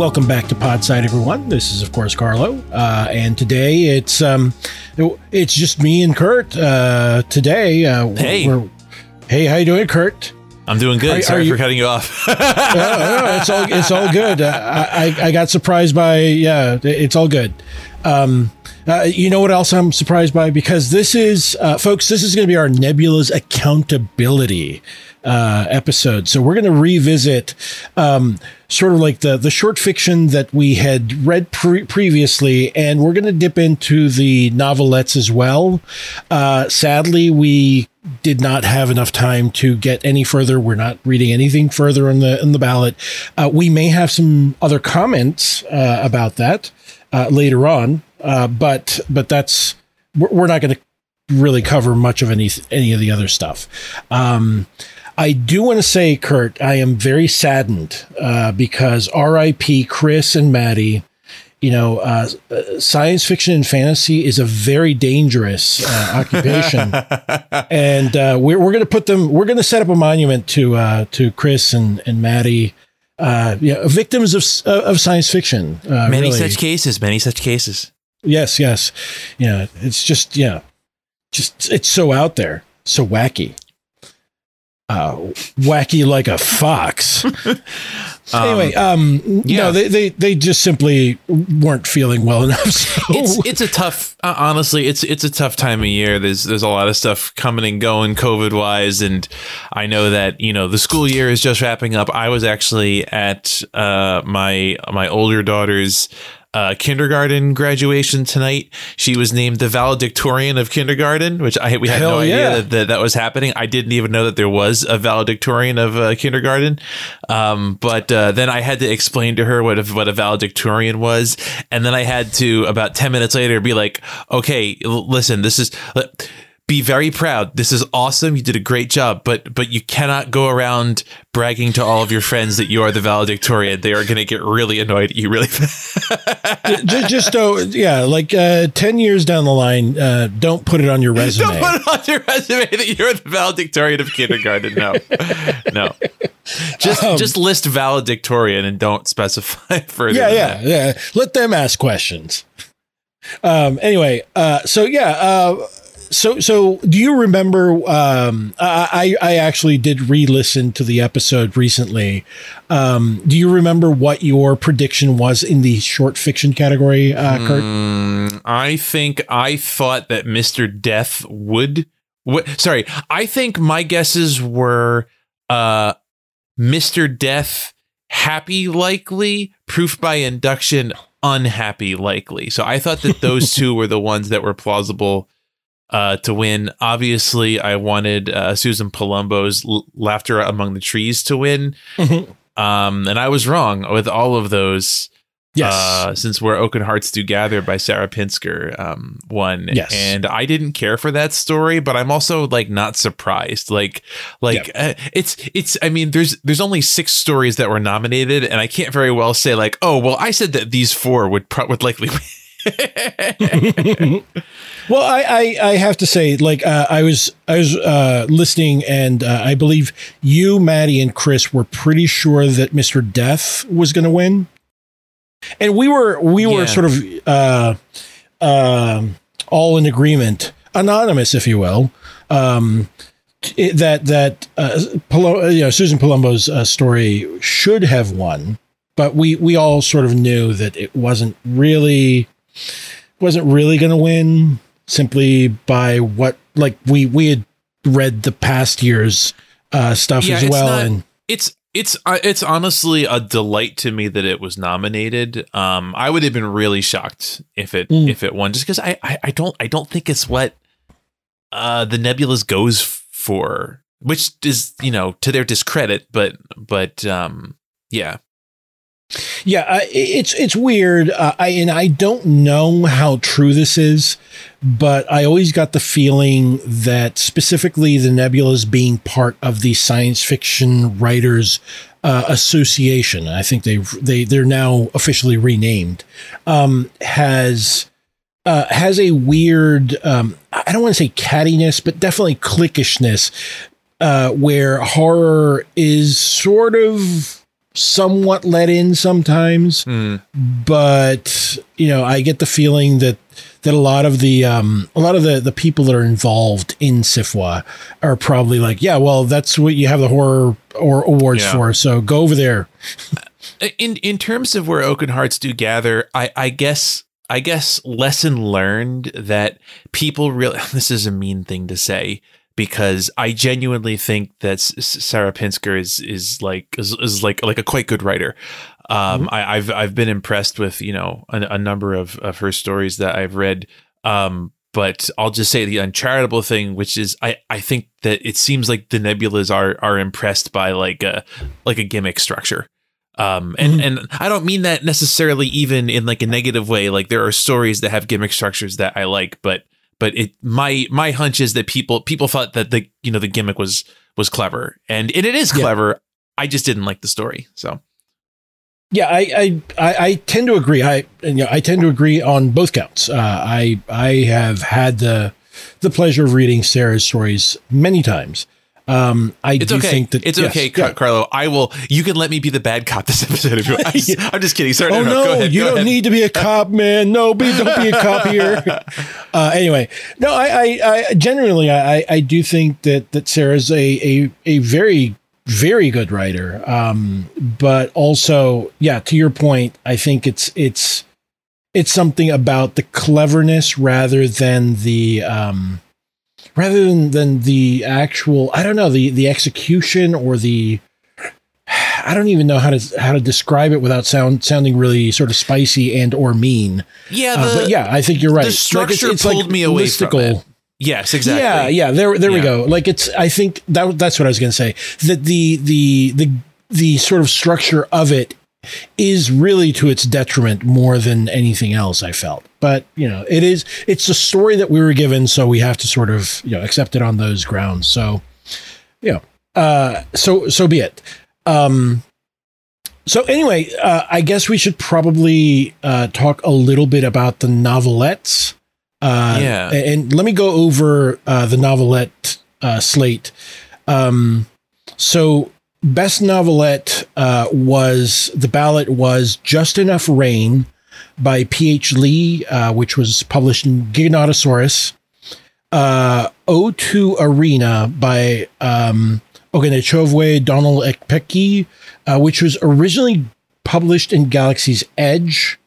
Welcome back to Podside, everyone. This is, of course, Carlo, uh, and today it's um, it's just me and Kurt. Uh, today, uh, hey, hey, how you doing, Kurt? I'm doing good. Are, Sorry are you, for cutting you off. no, no, it's all it's all good. Uh, I I got surprised by yeah, it's all good. Um, uh, you know what else I'm surprised by? Because this is, uh, folks, this is going to be our Nebula's accountability uh, episode. So we're going to revisit um, sort of like the the short fiction that we had read pre- previously, and we're going to dip into the novelettes as well. Uh, sadly, we did not have enough time to get any further. We're not reading anything further in the in the ballot. Uh, we may have some other comments uh, about that uh, later on, uh, but but that's we're, not going to really cover much of any any of the other stuff. Um, I do want to say, Kurt, I am very saddened uh, because R.I.P. Chris and Maddie. You know, uh, science fiction and fantasy is a very dangerous uh, occupation, and uh, we're we're going to put them. We're going to set up a monument to uh, to Chris and and Maddie. Uh, yeah, victims of of science fiction. many really. such cases. Many such cases. Yes, yes. Yeah, it's just yeah, just it's so out there, so wacky uh, wacky like a fox. anyway, um, yeah. no, they, they they just simply weren't feeling well enough. So. It's it's a tough, uh, honestly, it's it's a tough time of year. There's there's a lot of stuff coming and going, COVID wise, and I know that you know the school year is just wrapping up. I was actually at uh, my my older daughter's uh, kindergarten graduation tonight. She was named the valedictorian of kindergarten, which I we had Hell no yeah. idea that, that, that was happening. I didn't even know that there was a valedictorian of uh, kindergarten. Um, but uh, then I had to explain to her what a, what a valedictorian was, and then I had to about ten minutes later be like, okay, listen, this is be very proud. This is awesome. You did a great job, but but you cannot go around bragging to all of your friends that you are the valedictorian. They are going to get really annoyed at you really fast. just, just so yeah, like uh, 10 years down the line, uh, don't put it on your resume. Don't put it on your resume that you're the valedictorian of kindergarten. No. No. Just um, just list valedictorian and don't specify further. Yeah, yeah, yeah. Let them ask questions. Um anyway, uh so yeah, uh so so do you remember um, I I actually did re-listen to the episode recently. Um, do you remember what your prediction was in the short fiction category, uh, Kurt? Mm, I think I thought that Mr. Death would w- sorry, I think my guesses were uh, Mr. Death happy likely, proof by induction unhappy likely. So I thought that those two were the ones that were plausible uh, to win. Obviously, I wanted uh, Suzan Palumbo's L- Laughter Among the Trees to win. Mm-hmm. Um, and I was wrong with all of those. Yes. Uh, since Where Oaken Hearts Do Gather by Sarah Pinsker um, won. Yes. And I didn't care for that story, but I'm also like not surprised. Like, like yep. uh, it's, it's, I mean, there's, there's only six stories that were nominated and I can't very well say like, oh, well, I said that these four would, pro- would likely win. Well, I, I, I have to say, like uh, I was I was uh, listening, and uh, I believe you, Maddie, and Chris were pretty sure that Mister Death was going to win, and we were we yeah. were sort of uh, um, all in agreement, anonymous, if you will. Um, it, that that uh, you know Suzan Palumbo's uh, story should have won, but we we all sort of knew that it wasn't really wasn't really going to win simply by what like we we had read the past year's uh, stuff yeah, as well, not, and it's it's uh, it's honestly a delight to me that it was nominated. Um, I would have been really shocked if it Mm. if it won, just because I, I I don't I don't think it's what uh the Nebulas goes for, which is you know to their discredit, but but um yeah Yeah, uh, it's it's weird. Uh, I and I don't know how true this is, but I always got the feeling that specifically the Nebulas being part of the Science Fiction Writers uh, Association, I think they they they're now officially renamed, um, has uh, has a weird. Um, I don't want to say cattiness, but definitely cliquishness, uh, where horror is sort of somewhat let in sometimes Mm. but you know i get the feeling that that a lot of the um a lot of the the people that are involved in SFWA are probably like yeah well that's what you have the horror or awards Yeah. for so go over there in in terms of where Oaken Hearts do gather, I I guess I guess lesson learned that people really this is a mean thing to say because I genuinely think that Sarah Pinsker is is like is, is like like a quite good writer. Um, I, I've I've been impressed with you know a, a number of of her stories that I've read. Um, but I'll just say the uncharitable thing, which is I, I think that it seems like the nebulas are are impressed by like a like a gimmick structure. Um, and and I don't mean that necessarily even in like a negative way. Like there are stories that have gimmick structures that I like, but but it my my hunch is that people people thought that the you know the gimmick was was clever and, and it is Yeah. clever. I just didn't like the story. So yeah I, I i i tend to agree i and, you know, i tend to agree on both counts uh i i have had the the pleasure of reading sarah's stories many times um i it's do okay. think that it's yes, okay, yeah. Carlo. I will. You can let me be the bad cop this episode if you want. I, am just kidding. Sorry. Oh no, no, Go ahead, you don't ahead. need to be a cop, man. No, be don't be a cop here. Uh, anyway, no, I, I, I genuinely, I, I do think that that Sarah's a a a very very good writer. Um, but also, yeah, to your point, I think it's it's it's something about the cleverness rather than the um rather than than the actual I don't know the the execution or the I don't even know how to how to describe it without sound sounding really sort of spicy and or mean. Yeah, Uh, but yeah, I think you're right. the structure like pulled me away from listicle. it. Yes, exactly. Yeah, yeah. There, there we go. Like it's. I think that that's what I was going to say. That the the the the sort of structure of it is really to its detriment more than anything else. I felt, but you know, it is. It's a story that we were given, so we have to sort of you know accept it on those grounds. So, you know, uh, so so be it. Um, so anyway, uh, I guess we should probably uh, talk a little bit about the novelettes. Uh, Yeah. And let me go over uh, the novelette uh, slate. Um, so best novelette uh, was the ballot was Just Enough Rain by P.H. Lee, uh, which was published in Giganotosaurus. Uh, O2 Arena by um, Donald Ekpeki, uh, which was originally published in Galaxy's Edge.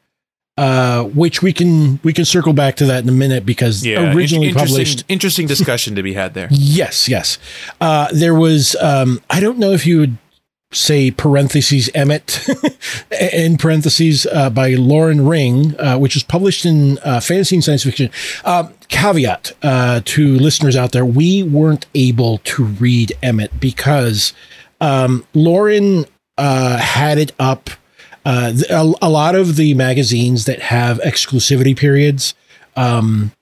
Uh, which we can we can circle back to that in a minute because Yeah. originally in- interesting, published Interesting discussion to be had there. Yes, yes. Uh, there was, um, I don't know if you would say parentheses Emet in parentheses uh, by Lauren Ring, uh, which was published in uh, Fantasy and Science Fiction. Uh, caveat uh, to listeners out there, we weren't able to read Emet because um, Lauren uh, had it up. Uh, a, a lot of the magazines that have exclusivity periods um,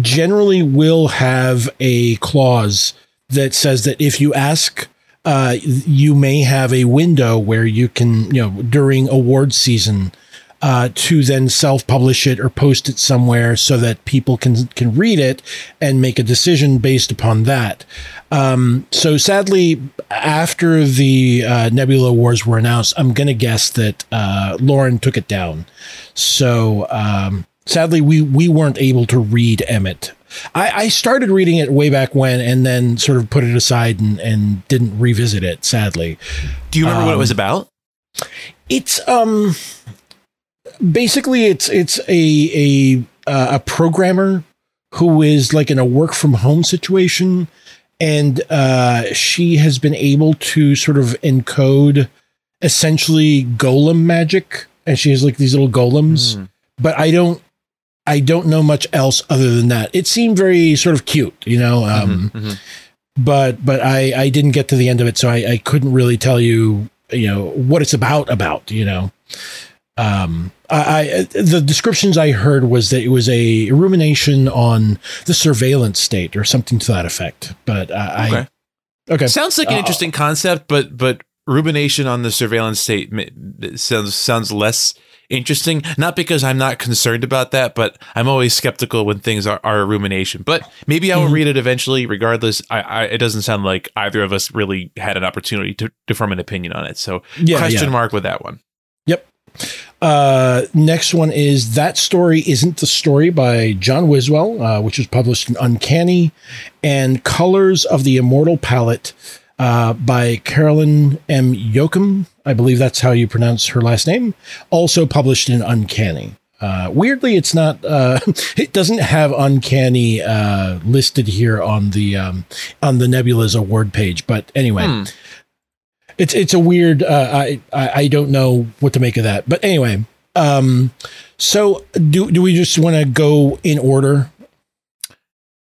generally will have a clause that says that if you ask, uh, you may have a window where you can, you know, during award season, uh, to then self-publish it or post it somewhere so that people can can read it and make a decision based upon that. Um, so sadly, after the uh, Nebula Awards were announced, I'm to guess that uh, Lauren took it down. So um, sadly, we we weren't able to read Emet. I, I started reading it way back when, and then sort of put it aside and, and didn't revisit it. Sadly, Do you remember what it was Um, about? it's um basically it's it's a a uh, a programmer who is like in a work from home situation and uh, she has been able to sort of encode essentially golem magic, and she has like these little golems. Mm. But I don't, I don't know much else other than that. It seemed very sort of cute, you know. Um, Mhm, mhm. But but I I didn't get to the end of it, so I, I couldn't really tell you you know what it's about about you know. Um, I, I the descriptions I heard was that it was a rumination on the surveillance state or something to that effect. But uh, Okay. I okay. Sounds like an Uh, interesting concept, but but rumination on the surveillance state sounds sounds less interesting. Not because I'm not concerned about that, but I'm always skeptical when things are, are a rumination. But maybe I will Mhm. read it eventually. Regardless, I, I it doesn't sound like either of us really had an opportunity to, to form an opinion on it. So Yeah, question yeah. mark with that one. Yep. Uh, next one is That Story Isn't the Story by John Wiswell, uh, which was published in Uncanny, and Colors of the Immortal Palette uh, by Carolyn M. Yoachim. I believe that's how you pronounce her last name. Also published in Uncanny. Uh, weirdly, it's not. Uh, it doesn't have uncanny uh, listed here on the um, on the Nebula's award page. But anyway, Hmm. it's it's a weird. Uh, I, I I don't know what to make of that. But anyway, um, so do do we just want to go in order,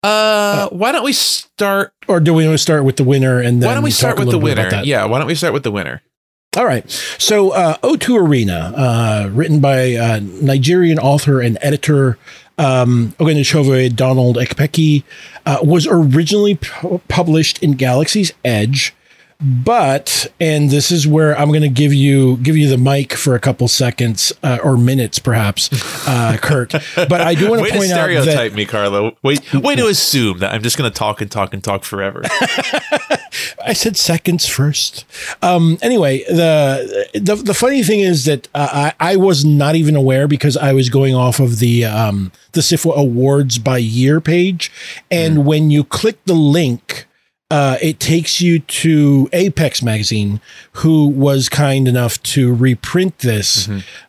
Uh, why don't we start? or do we want to start with the winner and then Why don't we start with the little bit about winner? Yeah, why don't we start with the winner? All right. So, uh, O2 Arena, uh, written by uh, Nigerian author and editor um, Oghenechovwe Donald Ekpeki, uh, was originally pu- published in Galaxy's Edge. But, and this is where I'm going to give you give you the mic for a couple seconds uh, or minutes, perhaps, uh, Kurt. But I do want to point out stereotype me, Carlo. Wait, way to assume that I'm just going to talk and talk and talk forever. I said seconds first. Um, anyway, the, the the funny thing is that uh, I I was not even aware because I was going off of the um, the SFWA awards by year page, and when you click the link. Uh, it takes you to Apex magazine, who was kind enough to reprint this,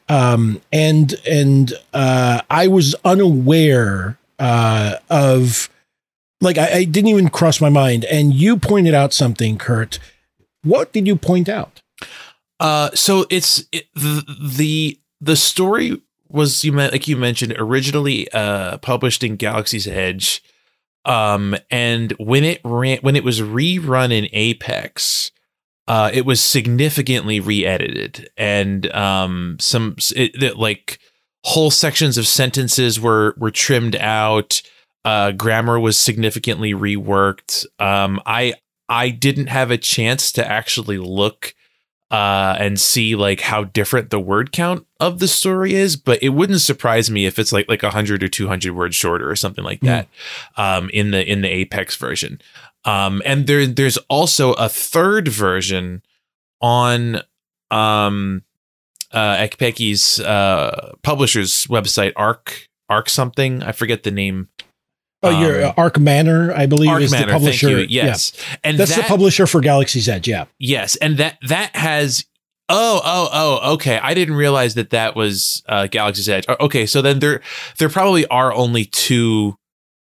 um, and and uh, I was unaware uh, of like I, I didn't even cross my mind. And you pointed out something, Kurt. What did you point out? Uh, so it's it, the the the story was you meant like you mentioned originally uh published in Galaxy's Edge, um, and when it ran when it was rerun in Apex, uh, it was significantly re-edited and um some it, it, like whole sections of sentences were were trimmed out. Uh, grammar was significantly reworked. Um, I I didn't have a chance to actually look uh, and see like how different the word count of the story is, but it wouldn't surprise me if it's like like hundred or two hundred words shorter or something like that um, in the in the Apex version. Um, and there there's also a third version on um, uh, Ekpeki's uh, publisher's website, Arc Arc something. I forget the name. Oh, your Um, uh, Arc Manor, I believe, Arc is Manor. the publisher. Yes, and that's that, the publisher for Galaxy's Edge. Yeah, Yes, and that that has oh oh oh okay. I didn't realize that that was uh, Galaxy's Edge. Okay, so then there there probably are only two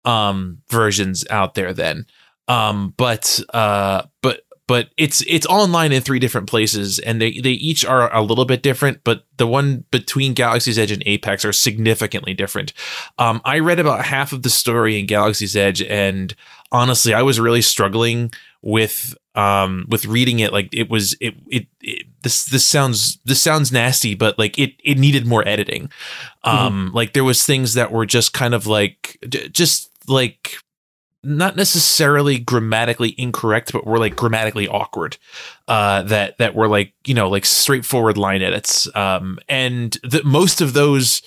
um versions out there then. Um, but uh, but but it's it's online in three different places, and they they each are a little bit different. But the one between Galaxy's Edge and Apex are significantly different. Um, I read about half of the story in Galaxy's Edge, and honestly, I was really struggling with um with reading it like it was it, it it this this sounds this sounds nasty but like it it needed more editing um like there was things that were just kind of like just like not necessarily grammatically incorrect but were like grammatically awkward uh that that were like you know like straightforward line edits um and the most of those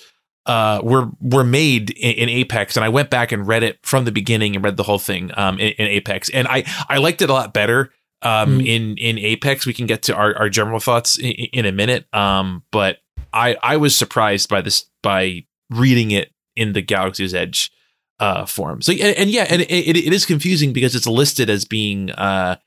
uh, were were made in, in, Apex, and I went back and read it from the beginning and read the whole thing um, in, in Apex, and I I liked it a lot better um, Mm. in in Apex. We can get to our, our general thoughts in, in a minute, um, but I I was surprised by this by reading it in the Galaxy's Edge uh, form. So and, and yeah, and it, it, is confusing because it's listed as being uh,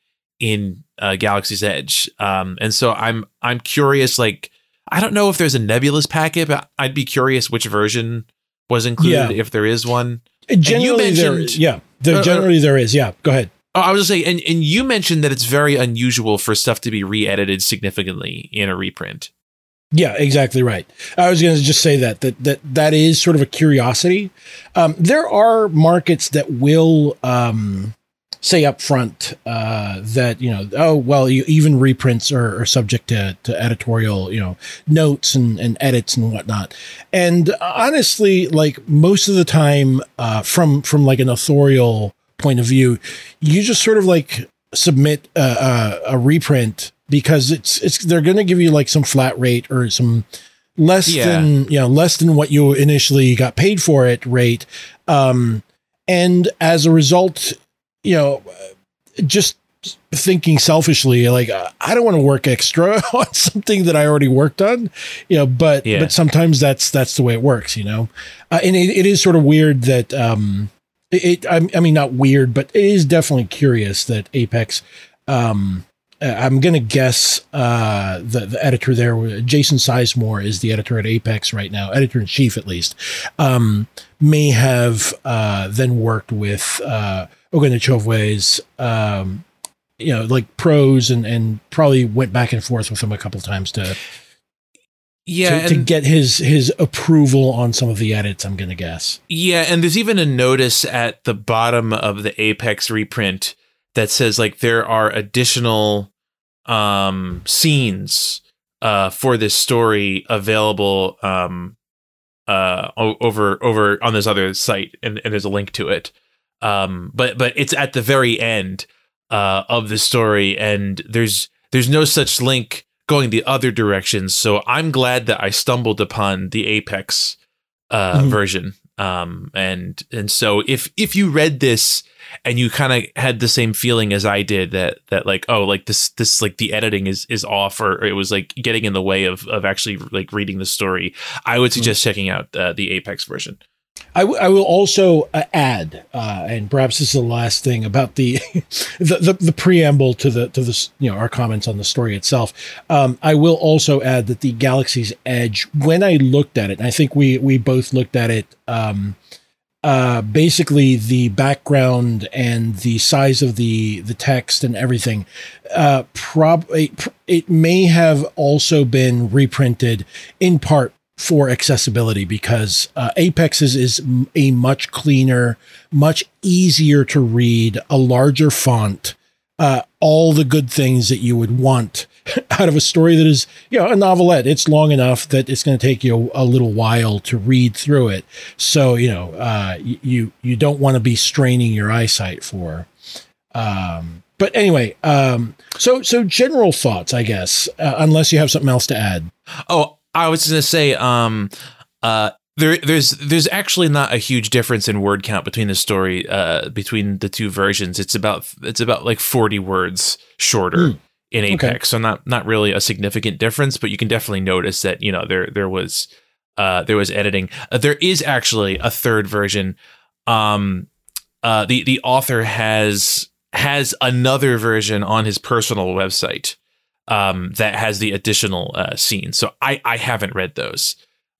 in uh, Galaxy's Edge, um, and so I'm I'm curious like. I don't know if there's a Nebulas packet, but I'd be curious which version was included Yeah. if there is one. generally there. mentioned- Yeah, there, Uh, uh, generally there is. Yeah, go ahead. Oh, I was just saying, and, and you mentioned that it's very unusual for stuff to be re-edited significantly in a reprint. Yeah, exactly right. I was going to just say that that that that is sort of a curiosity. Um, there are markets that will um, say up front uh, that you know, oh well, you, even reprints are, are subject to, to editorial, you know, notes and, and edits and whatnot. And honestly, like most of the time, uh, from from like an authorial point of view, you just sort of like submit a, a, a reprint because it's it's they're going to give you like some flat rate or some less Yeah. than you know less than what you initially got paid for it rate um and as a result you know just thinking selfishly like uh, i don't want to work extra on something that i already worked on you know but Yeah. but sometimes that's that's the way it works you know uh, and it, it is sort of weird that um it, it I, I mean not weird but it is definitely curious that apex um uh, I'm gonna guess uh, the the editor there, Jason Sizemore, is the editor at Apex right now, editor in chief at least. Um, may have uh, then worked with uh, Ogunachow's, um, you know, like pros, and and probably went back and forth with him a couple times to Yeah, to, to get his his approval on some of the edits. I'm gonna guess. Yeah, and there's even a notice at the bottom of the Apex reprint that says like there are additional um scenes uh for this story available um uh o- over over on this other site and, and there's a link to it. Um but but it's at the very end uh of the story and there's there's no such link going the other direction. So I'm glad that I stumbled upon the Apex uh, Mhm. version. Um, and and so if if you read this and you kind of had the same feeling as I did that that like oh like this this like the editing is is off or it was like getting in the way of of actually like reading the story, I would suggest checking out uh, the Apex version. I, w- I will also uh, add, uh, and perhaps this is the last thing about the, the, the the preamble to the to this you know our comments on the story itself. Um, I will also add that the Galaxy's Edge, when I looked at it, I think we we both looked at it. Um, uh, basically, the background and the size of the the text and everything, uh, prob it, it may have also been reprinted in part for accessibility because uh, is, a much cleaner, much easier to read, a larger font, uh, all the good things that you would want out of a story that is, you know, a novelette. It's long enough that it's going to take you a, little while to read through it. So, you know, uh, you you don't want to be straining your eyesight for. Um, but anyway, um, so so general thoughts, I guess, uh, unless you have something else to add. Oh, I was gonna say, um, uh, there, there's, there's actually not a huge difference in word count between the story, uh, between the two versions. It's about, it's about like forty words shorter Hmm. in Okay. Apex, so not, not really a significant difference, but you can definitely notice that you know there, there was, uh, there was editing. Uh, there is actually a third version. Um, uh, the the author has has another version on his personal website um, that has the additional uh, scenes. So I I haven't read those.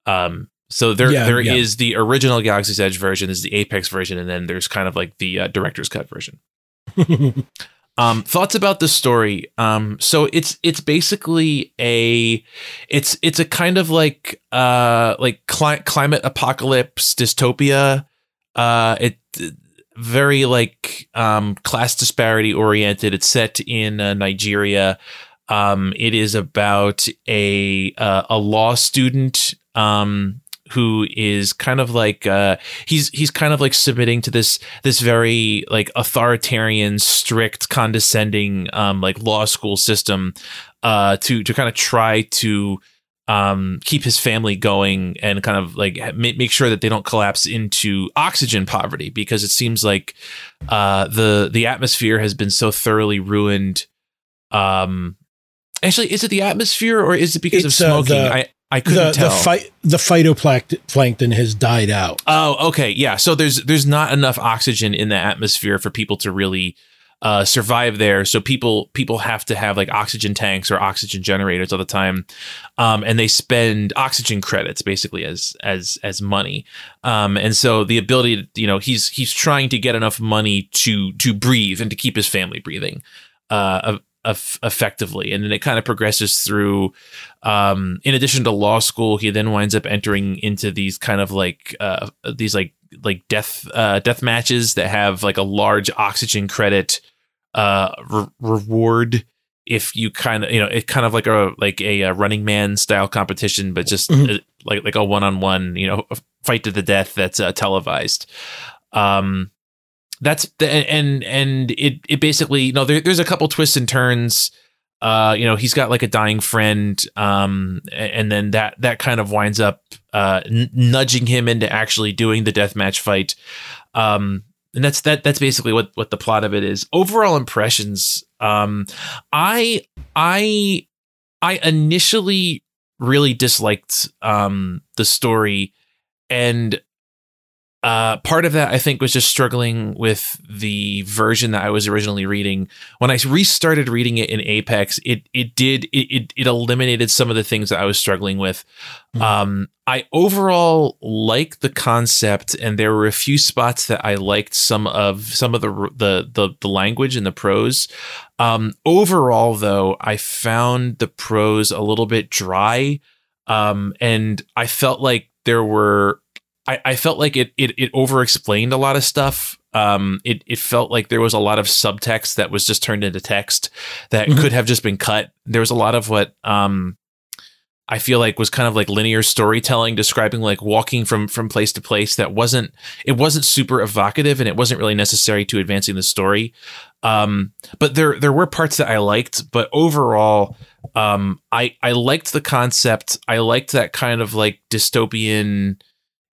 Um, so there Yeah, there is yeah. the original Galaxy's Edge version, there's the Apex version, and then there's kind of like the uh, director's cut version. Um, thoughts about the story. Um, so it's it's basically a it's it's a kind of like uh like cli- climate apocalypse dystopia. Uh, it very like um class disparity oriented. It's set in uh, Nigeria. Um, it is about a uh, a law student um who is kind of like uh he's he's kind of like submitting to this this very like authoritarian strict condescending um like law school system uh to to kind of try to um keep his family going and kind of like ha- ma- make sure that they don't collapse into oxygen poverty because it seems like uh the the atmosphere has been so thoroughly ruined um actually is it the atmosphere or is it because It's, of uh, smoking the- i i couldn't the, tell the fight the phytoplankton has died out. Oh, okay, yeah. So there's there's not enough oxygen in the atmosphere for people to really uh, survive there. So people people have to have like oxygen tanks or oxygen generators all the time, um, and they spend oxygen credits basically as as as money. Um, and so the ability, to, you know, he's he's trying to get enough money to to breathe and to keep his family breathing. Uh, effectively and then it kind of progresses through um in addition to law school he then winds up entering into these kind of like uh these like like death uh death matches that have like a large oxygen credit uh re- reward if you kind of you know it kind of like a like a, a running man style competition but just mm-hmm. Uh, like like a one-on-one you know fight to the death that's uh, televised um that's the, and and it it basically you know there, there's a couple twists and turns. Uh you know he's got like a dying friend um and then that that kind of winds up uh n- nudging him into actually doing the death match fight. Um and that's that that's basically what what the plot of it is. Overall impressions um i i i initially really disliked um the story. And uh, part of that I think was just struggling with the version that I was originally reading. When I restarted reading it in Apex, it it did it it, it eliminated some of the things that I was struggling with. Mm-hmm. Um, I overall like the concept, and there were a few spots that I liked some of some of the the the, the language and the prose. Um, overall, though, I found the prose a little bit dry, um, and I felt like there were I, I felt like it it it over explained a lot of stuff. Um, it it felt like there was a lot of subtext that was just turned into text that mm-hmm. could have just been cut. There was a lot of what um I feel like was kind of like linear storytelling describing like walking from from place to place that wasn't it wasn't super evocative and it wasn't really necessary to advancing the story. Um, but there there were parts that I liked, but overall um, I I liked the concept. I liked that kind of like dystopian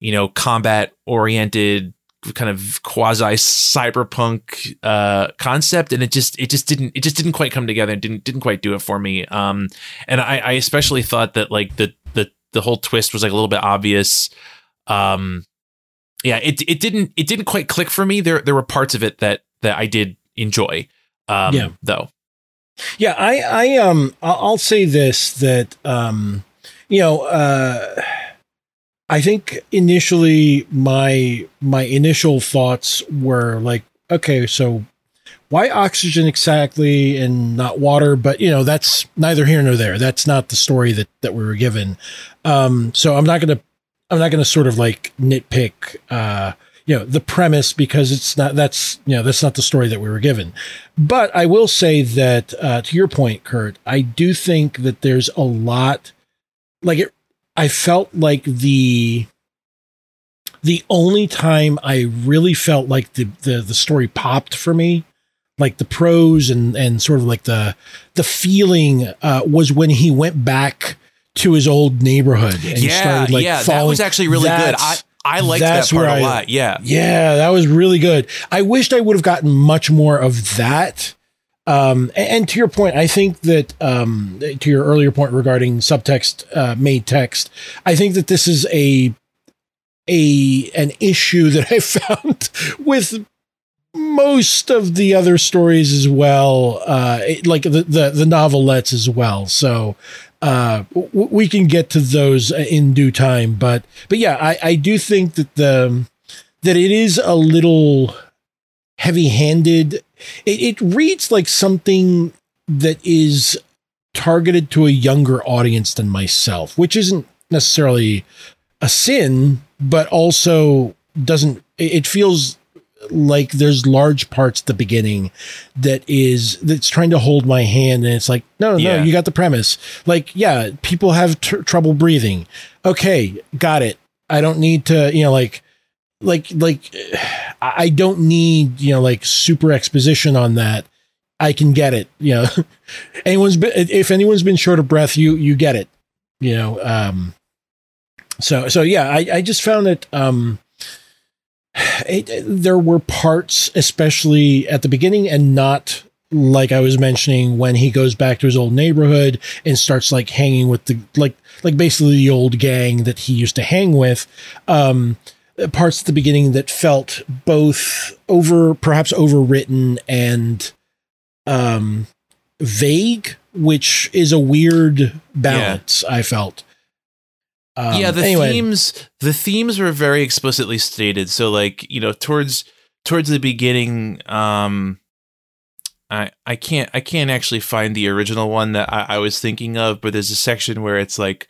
you know, combat oriented kind of quasi cyberpunk uh concept and it just it just didn't it just didn't quite come together and didn't didn't quite do it for me. Um and i i especially thought that like the the the whole twist was like a little bit obvious. Um yeah it it didn't it didn't quite click for me. There there were parts of it that that i did enjoy um yeah. though. Yeah i i um i'll say this that um you know uh I think initially my my initial thoughts were like, okay, so why oxygen exactly and not water? But you know, that's neither here nor there. That's not the story that that we were given. Um, so I'm not gonna I'm not gonna sort of like nitpick uh, you know the premise because it's not that's you know that's not the story that we were given. But I will say that uh, to your point, Kurt, I do think that there's a lot like it I felt like the the only time I really felt like the, the the story popped for me, like the prose and and sort of like the the feeling uh, was when he went back to his old neighborhood and yeah, started like yeah, that was actually really good. I I liked that part a lot. Yeah, yeah, that was really good. I wished I would have gotten much more of that. Um, and, and, to your point, I think that um, to your earlier point regarding subtext uh, made text, I think that this is a a an issue that I found with most of the other stories as well, uh, like the, the the novelettes as well. So uh, w- we can get to those in due time. But but yeah, I, I do think that the that it is a little heavy handed it, it reads like something that is targeted to a younger audience than myself, which isn't necessarily a sin, but also doesn't, it feels like there's large parts at the beginning that is that's trying to hold my hand and it's like no no yeah. no you got the premise. Like yeah people have tr- trouble breathing. Okay got it. I don't need to you know like like like I don't need you know like super exposition on that. I can get it. You know, anyone's been if anyone's been short of breath, you you get it. You know, um, so so yeah, I I just found it. Um, it, there were parts, especially at the beginning, and not like I was mentioning when he goes back to his old neighborhood and starts like hanging with the like like basically the old gang that he used to hang with. Um, parts at the beginning that felt both over, perhaps overwritten and um, vague, which is a weird balance. I felt. Um, yeah, the anyway, themes the themes were very explicitly stated. So like, you know, towards towards the beginning, um I I can't I can't actually find the original one that I, I was thinking of, but there's a section where it's like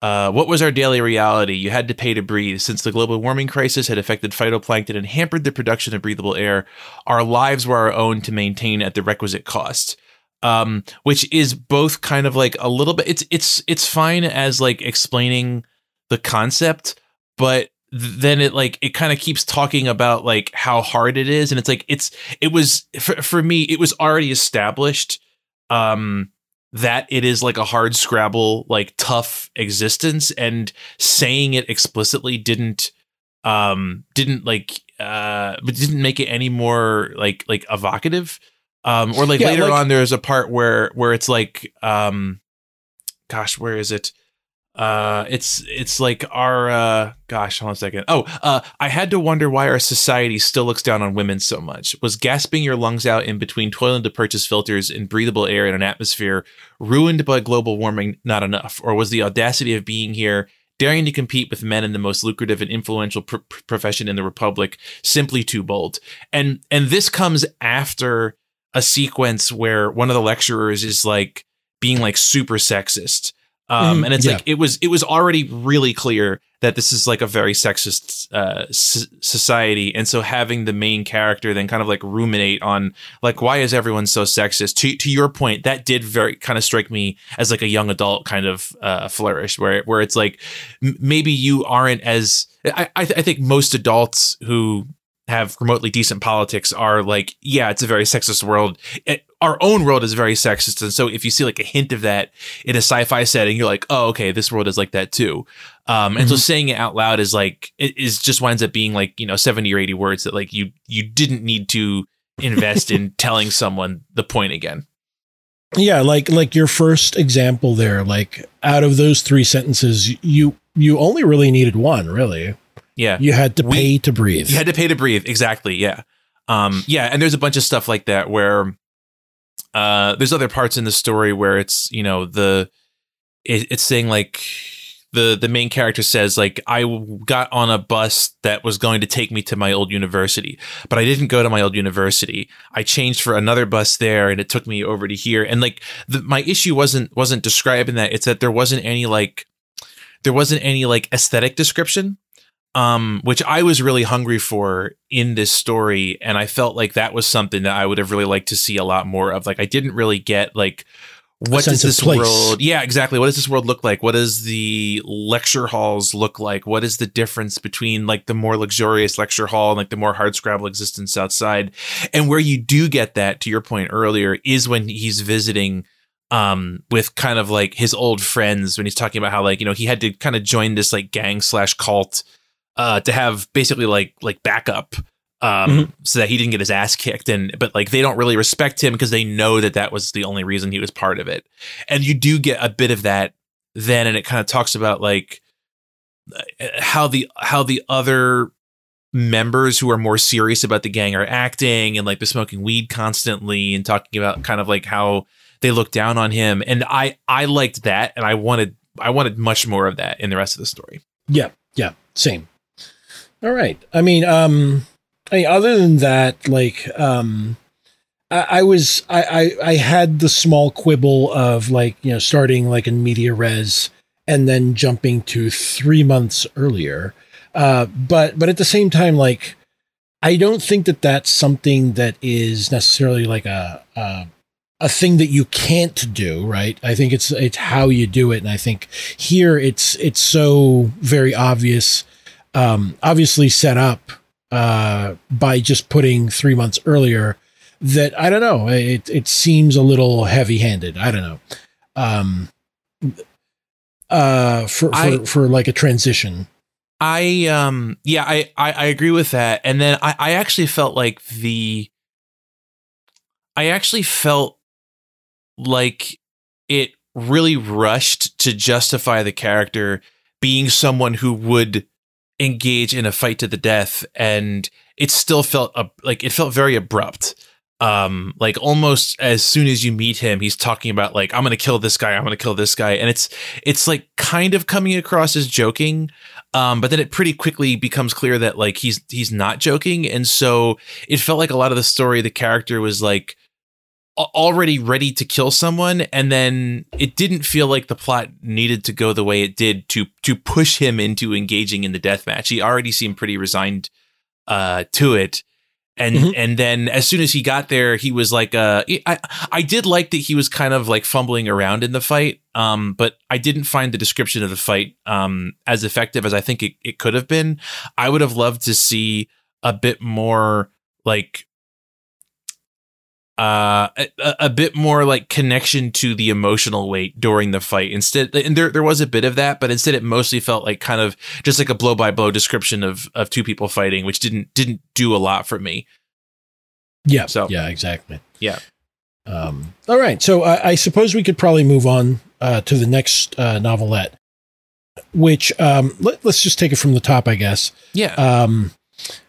uh, what was our daily reality? You had to pay to breathe. Since the global warming crisis had affected phytoplankton and hampered the production of breathable air, our lives were our own to maintain at the requisite cost um, which is both kind of like a little bit. It's it's it's fine as like explaining the concept, but then it like it kind of keeps talking about like how hard it is, and it's like it's it was for for me it was already established um that it is like a hard scrabble like tough existence and saying it explicitly didn't um didn't like uh but didn't make it any more like like evocative um, or like yeah, later like, on, there's a part where where it's like, um, gosh, where is it? Uh, it's it's like our uh, gosh, hold on a second. Oh, uh, I had to wonder why our society still looks down on women so much. Was gasping your lungs out in between toiling to purchase filters in breathable air in an atmosphere ruined by global warming not enough, or was the audacity of being here daring to compete with men in the most lucrative and influential pr- profession in the republic simply too bold and and this comes after a sequence where one of the lecturers is like being like super sexist. Um, mm, and it's yeah. like it was it was already really clear that this is like a very sexist uh, s- society, and so having the main character then kind of like ruminate on like why is everyone so sexist? To to your point, that did very kind of strike me as like a young adult kind of uh, flourish, where where it's like m- maybe you aren't as I I, th- I think most adults who have remotely decent politics are like, yeah, it's a very sexist world. It, our own world is very sexist, and so if you see like a hint of that in a sci-fi setting, you're like, oh, okay, this world is like that too. Um, and mm-hmm. so saying it out loud is like it is just winds up being like you know seventy or eighty words that like you you didn't need to invest in telling someone the point again. Yeah, like like your first example there, like out of those three sentences, you you only really needed one, really. Yeah. You had to pay we, to breathe. You had to pay to breathe. Exactly. Yeah. Um, yeah. And there's a bunch of stuff like that where uh, there's other parts in the story where it's, you know, the, it, it's saying like, the the main character says like I got on a bus that was going to take me to my old university, but I didn't go to my old university. I changed for another bus there, and it took me over to here. And like the, my issue wasn't wasn't describing that; it's that there wasn't any like there wasn't any like aesthetic description um, which I was really hungry for in this story, and I felt like that was something that I would have really liked to see a lot more of. Like, I didn't really get like what does this world yeah exactly. What does this world look like? What does the lecture halls look like? What is the difference between like the more luxurious lecture hall and like the more hard scrabble existence outside? And where you do get that to your point earlier is when he's visiting um with kind of like his old friends when he's talking about how like you know he had to kind of join this like gang slash cult uh, to have basically like like backup um, mm-hmm. so that he didn't get his ass kicked. And but like they don't really respect him because they know that that was the only reason he was part of it. And you do get a bit of that then and it kind of talks about like how the how the other members who are more serious about the gang are acting and like they're smoking weed constantly and talking about kind of like how they look down on him. And i i liked that and i wanted i wanted much more of that in the rest of the story. Yeah yeah same all right. I mean, um, I mean, other than that, like, um, I, I was, I, I, I had the small quibble of like, you know, starting like in media res and then jumping to three months earlier. Uh, but, but at the same time, like, I don't think that that's something that is necessarily like a, a a thing that you can't do, right? I think it's it's how you do it, and I think here it's it's so very obvious um, obviously set up uh, by just putting three months earlier that I don't know. It it seems a little heavy handed. I don't know. Um, uh, for for, I, for like a transition. I um yeah I, I I agree with that. And then I I actually felt like the I actually felt like it really rushed to justify the character being someone who would engage in a fight to the death and it still felt uh, like it felt very abrupt. Um like almost as soon as you meet him he's talking about like i'm gonna kill this guy i'm gonna kill this guy and it's it's like kind of coming across as joking um but then it pretty quickly becomes clear that like he's he's not joking and so it felt like a lot of the story the character was like already ready to kill someone and then it didn't feel like the plot needed to go the way it did to to push him into engaging in the death match he already seemed pretty resigned uh to it. And Mhm. and then as soon as he got there he was like uh I I did like that he was kind of like fumbling around in the fight um but I didn't find the description of the fight um as effective as I think it, it could have been. I would have loved to see a bit more like uh a, a bit more like connection to the emotional weight during the fight instead and there there was a bit of that but instead it mostly felt like kind of just like a blow by blow description of of two people fighting which didn't didn't do a lot for me Yeah. So- yeah, exactly. Yeah. Um, all right. So I, I suppose we could probably move on uh, to the next uh, novelette, which um, let, us just take it from the top, I guess. yeah Um,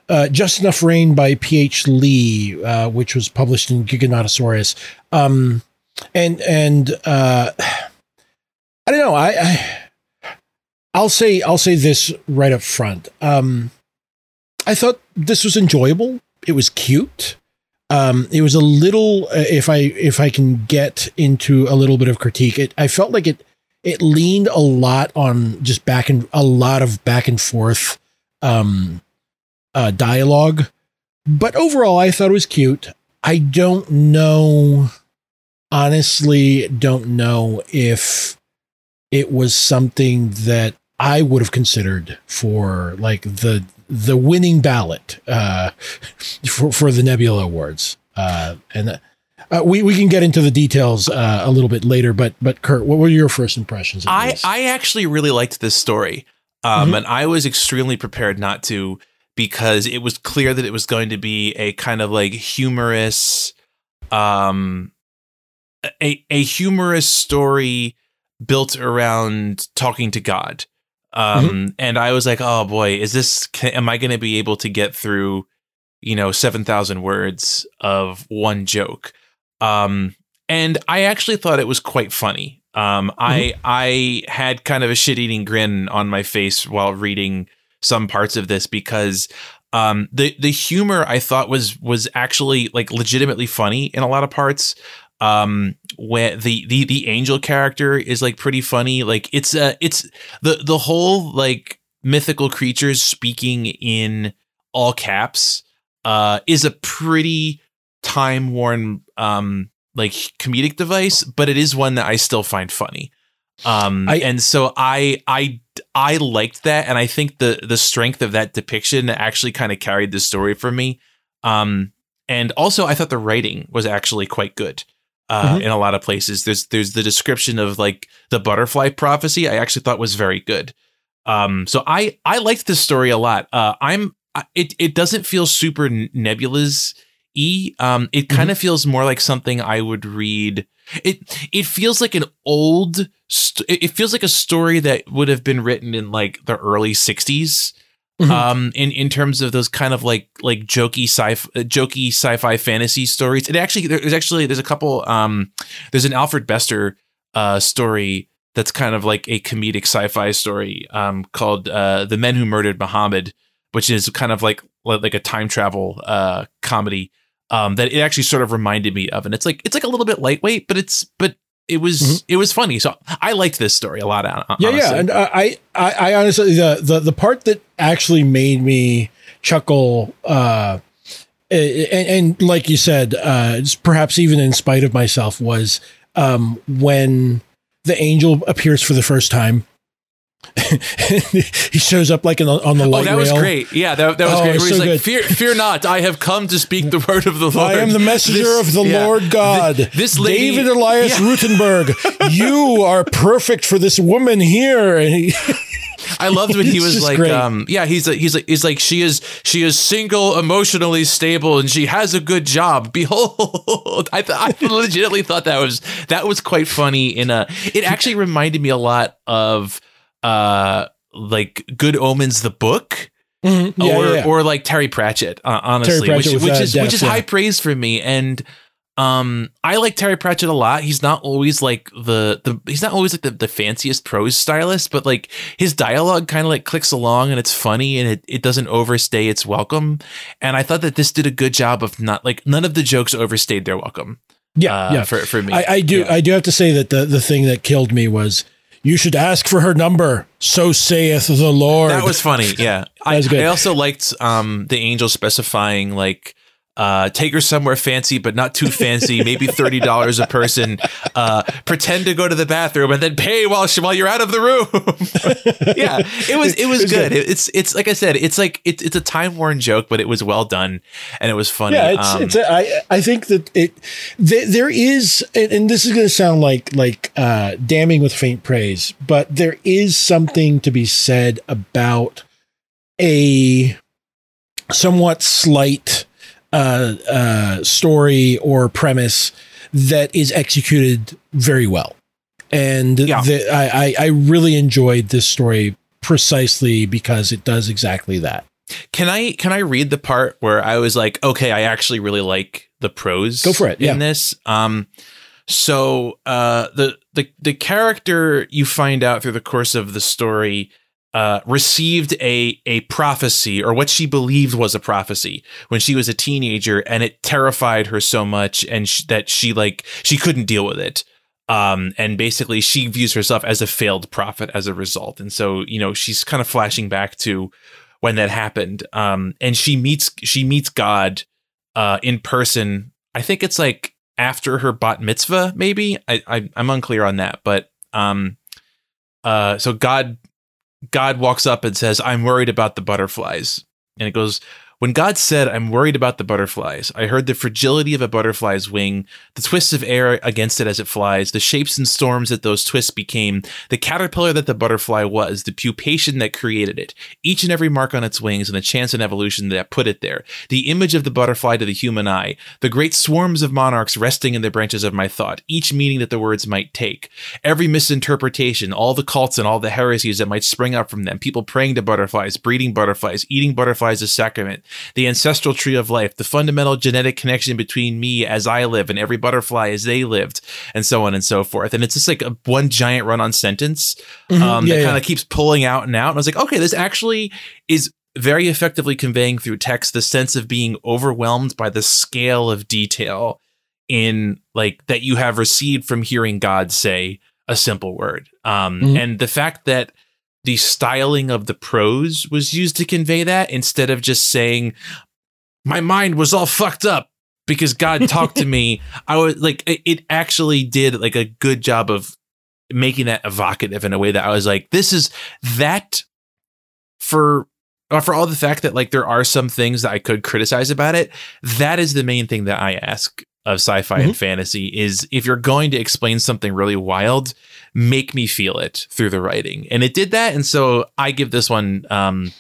uh, Just Enough Rain by P.H. Lee, uh, which was published in Giganotosaurus. Um, and and uh, I don't know. I, I I'll say I'll say this right up front. Um, I thought this was enjoyable. It was cute. Um, it was a little. Uh, if I if I can get into a little bit of critique, it I felt like it it leaned a lot on just back and a lot of back and forth um, uh, dialogue. But overall, I thought it was cute. I don't know, honestly, don't know if it was something that I would have considered for like the the winning ballot uh, for for the Nebula Awards. Uh, and uh, we we can get into the details uh, a little bit later. But but Kurt, what were your first impressions? Of I this? I actually really liked this story, um, Mhm. and I was extremely prepared not to because it was clear that it was going to be a kind of like humorous, um, a a humorous story built around talking to God. Um, and I was like, oh boy, is this? Can, am I going to be able to get through? You know, seven thousand words of one joke. Um, and I actually thought it was quite funny. Um, I I had kind of a shit eating grin on my face while reading some parts of this because um, the the humor I thought was was actually like legitimately funny in a lot of parts. Um, where the the the angel character is like pretty funny. Like it's uh it's the the whole like mythical creatures speaking in all caps uh is a pretty time worn um like comedic device, but it is one that I still find funny. Um I- and so I I I liked that and I think the the strength of that depiction actually kind of carried the story for me. Um and also I thought the writing was actually quite good. Uh, Mhm. in a lot of places there's there's the description of like the butterfly prophecy I actually thought was very good. Um so I I liked this story a lot. Uh I'm it it doesn't feel super nebulous e um it kind of feels more like something i would read. It it feels like an old st- it feels like a story that would have been written in like the early 60s Mhm. um in in terms of those kind of like like jokey sci jokey sci-fi fantasy stories. It actually there's actually there's a couple um there's an alfred bester uh story that's kind of like a comedic sci-fi story um called uh the men who murdered muhammad which is kind of like like a time travel uh comedy um that it actually sort of reminded me of and it's like it's like a little bit lightweight but it's but it was Mhm. it was funny so i liked this story a lot hon- yeah, yeah, and uh, I, I, I honestly the, the the part that actually made me chuckle, uh, and, and like you said, uh, perhaps even in spite of myself, was um, when the angel appears for the first time. he shows up like in, on the Oh, light that was great! Yeah, that, that was Oh, great. Where he's like. "Fear, fear not! I have come to speak the word of the Lord. I am the messenger This- of the yeah. Lord God. Th- this lady, David Elias Yeah. Rutenberg, you are perfect for this woman here. He, I loved when he was like, um, yeah, he's like, he's like, he's like, she is, she is single, emotionally stable, and she has a good job. Behold, I, th- I legitimately thought that was that was quite funny. In a, it actually reminded me a lot of, uh, like Good Omens, the book. Mhm. Yeah, or yeah, yeah. or like Terry Pratchett, uh, honestly, Pratchett which, with, which uh, is Death, which is high praise for me. And um, I like Terry Pratchett a lot. He's not always like the the he's not always like the, the fanciest prose stylist, but like his dialogue kind of like clicks along and it's funny and it, it doesn't overstay its welcome. And I thought that this did a good job of not like none of the jokes overstayed their welcome. yeah, uh, yeah. for for me. I, I do. Yeah. I do have to say that the the thing that killed me was you should ask for her number. So saith the Lord. That was funny. Yeah. I, was good. I also liked um, the angel specifying like uh, take her somewhere fancy, but not too fancy. maybe thirty dollars a person. Uh, pretend to go to the bathroom and then pay while she, while you're out of the room. yeah, it was it was, was good. good. It- it's it's like I said, it's like it's it's a time worn joke, but it was well done and it was funny. Yeah, it's, Um, it's a, I I think that it th- there is and, and this is going to sound like like uh damning with faint praise, but there is something to be said about a somewhat slight uh uh story or premise that is executed very well. And Yeah. the, I, I I really enjoyed this story precisely because it does exactly that. Can I can I read the part where I was like, okay, I actually really like the prose. Go for it, yeah. In this, um, so uh, the the the character you find out through the course of the story uh, received a a prophecy or what she believed was a prophecy when she was a teenager, and it terrified her so much, and sh- that she like she couldn't deal with it. Um, and basically, she views herself as a failed prophet as a result, and so you know she's kind of flashing back to when that happened. Um, and she meets she meets God uh, in person. I think it's like after her bat mitzvah, maybe. I, I I'm unclear on that, but um, uh, so God God walks up and says, "I'm worried about the butterflies," and it goes. When God said, I'm worried about the butterflies, I heard the fragility of a butterfly's wing, the twists of air against it as it flies, the shapes and storms that those twists became, the caterpillar that the butterfly was, the pupation that created it, each and every mark on its wings and the chance and evolution that put it there, the image of the butterfly to the human eye, the great swarms of monarchs resting in the branches of my thought, each meaning that the words might take, every misinterpretation, all the cults and all the heresies that might spring up from them, people praying to butterflies, breeding butterflies, eating butterflies as sacrament, the ancestral tree of life, the fundamental genetic connection between me as I live and every butterfly as they lived, and so on and so forth. And it's just like a one giant run on sentence um, Yeah, that kind of keeps pulling out and out. And I was like, okay, this actually is very effectively conveying through text the sense of being overwhelmed by the scale of detail in like that you have received from hearing God say a simple word. Um, Mhm. And the fact that the styling of the prose was used to convey that instead of just saying, my mind was all fucked up because God talked to me. I was like, it, actually did like a good job of making that evocative in a way that I was like, this is that for uh, for all the fact that like there are some things that I could criticize about it. That is the main thing that I ask of sci-fi and fantasy is if you're going to explain something really wild, make me feel it through the writing, and it did that. And so I give this one um,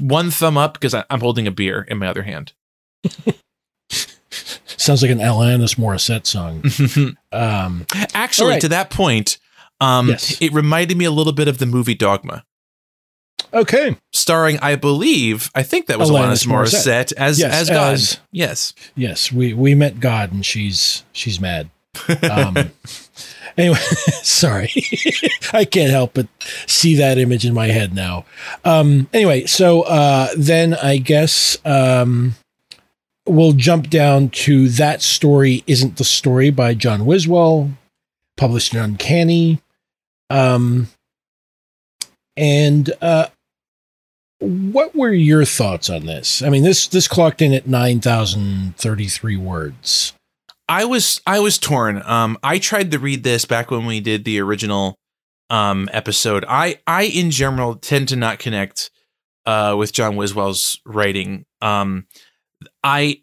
one thumb up because I'm holding a beer in my other hand. Sounds like an Alanis Morissette song. Um, Actually, All right. to that point, um, Yes. it reminded me a little bit of the movie Dogma, okay. starring, I believe, I think that was Alanis Alanis Morissette, as Yes, as God. as- yes. Yes, we we met God, and she's she's mad. Um, anyway, sorry, I can't help but see that image in my head now. Um, anyway, so uh, then I guess um, we'll jump down to that story. Isn't the story by John Wiswell, published in Uncanny, um, and uh, what were your thoughts on this? I mean, this this clocked in at nine thousand thirty three words. I was I was torn. Um, I tried to read this back when we did the original um episode. I I in general tend to not connect uh with John Wiswell's writing. Um, I,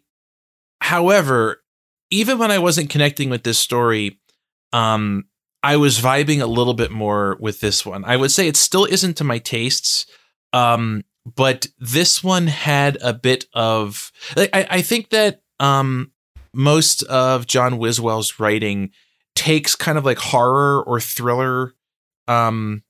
however, even when I wasn't connecting with this story, um, I was vibing a little bit more with this one. I would say it still isn't to my tastes. Um, but this one had a bit of I, I think that um most of John Wiswell's writing takes kind of like horror or thriller um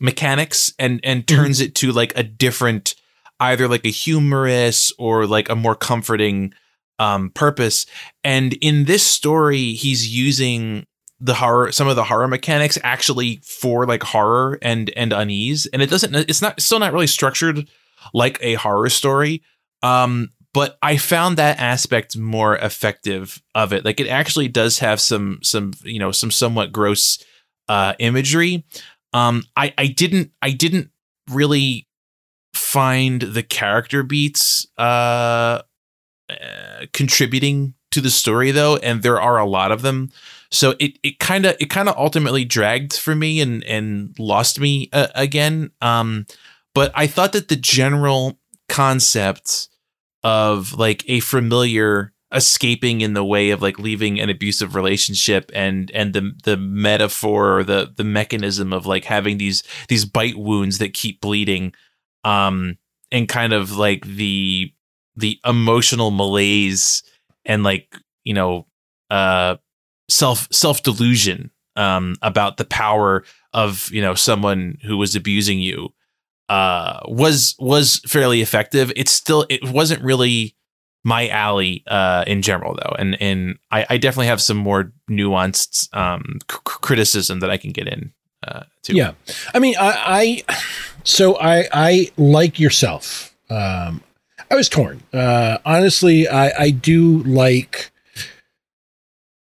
mechanics and and turns it to like a different either like a humorous or like a more comforting um, purpose. And in this story, he's using the horror some of the horror mechanics actually for like horror and and unease. And it doesn't it's not still not really structured like a horror story. Um but i found that aspect more effective of it. Like it actually does have some some you know some somewhat gross uh imagery. Um i i didn't i didn't really find the character beats uh, uh contributing to the story though and there are a lot of them. So it it kind of it kind of ultimately dragged for me and and lost me uh, again. Um, but I thought that the general concept of like a familiar escaping in the way of like leaving an abusive relationship and and the the metaphor or the the mechanism of like having these these bite wounds that keep bleeding um and kind of like the the emotional malaise and like you know uh self self delusion um, about the power of you know someone who was abusing you uh, was was fairly effective. It's still it wasn't really my alley uh, in general though, and and I, I definitely have some more nuanced um, c- criticism that I can get in. Uh, to. Yeah, I mean, I, I so I I like yourself. Um, I was torn. Uh, honestly, I I do like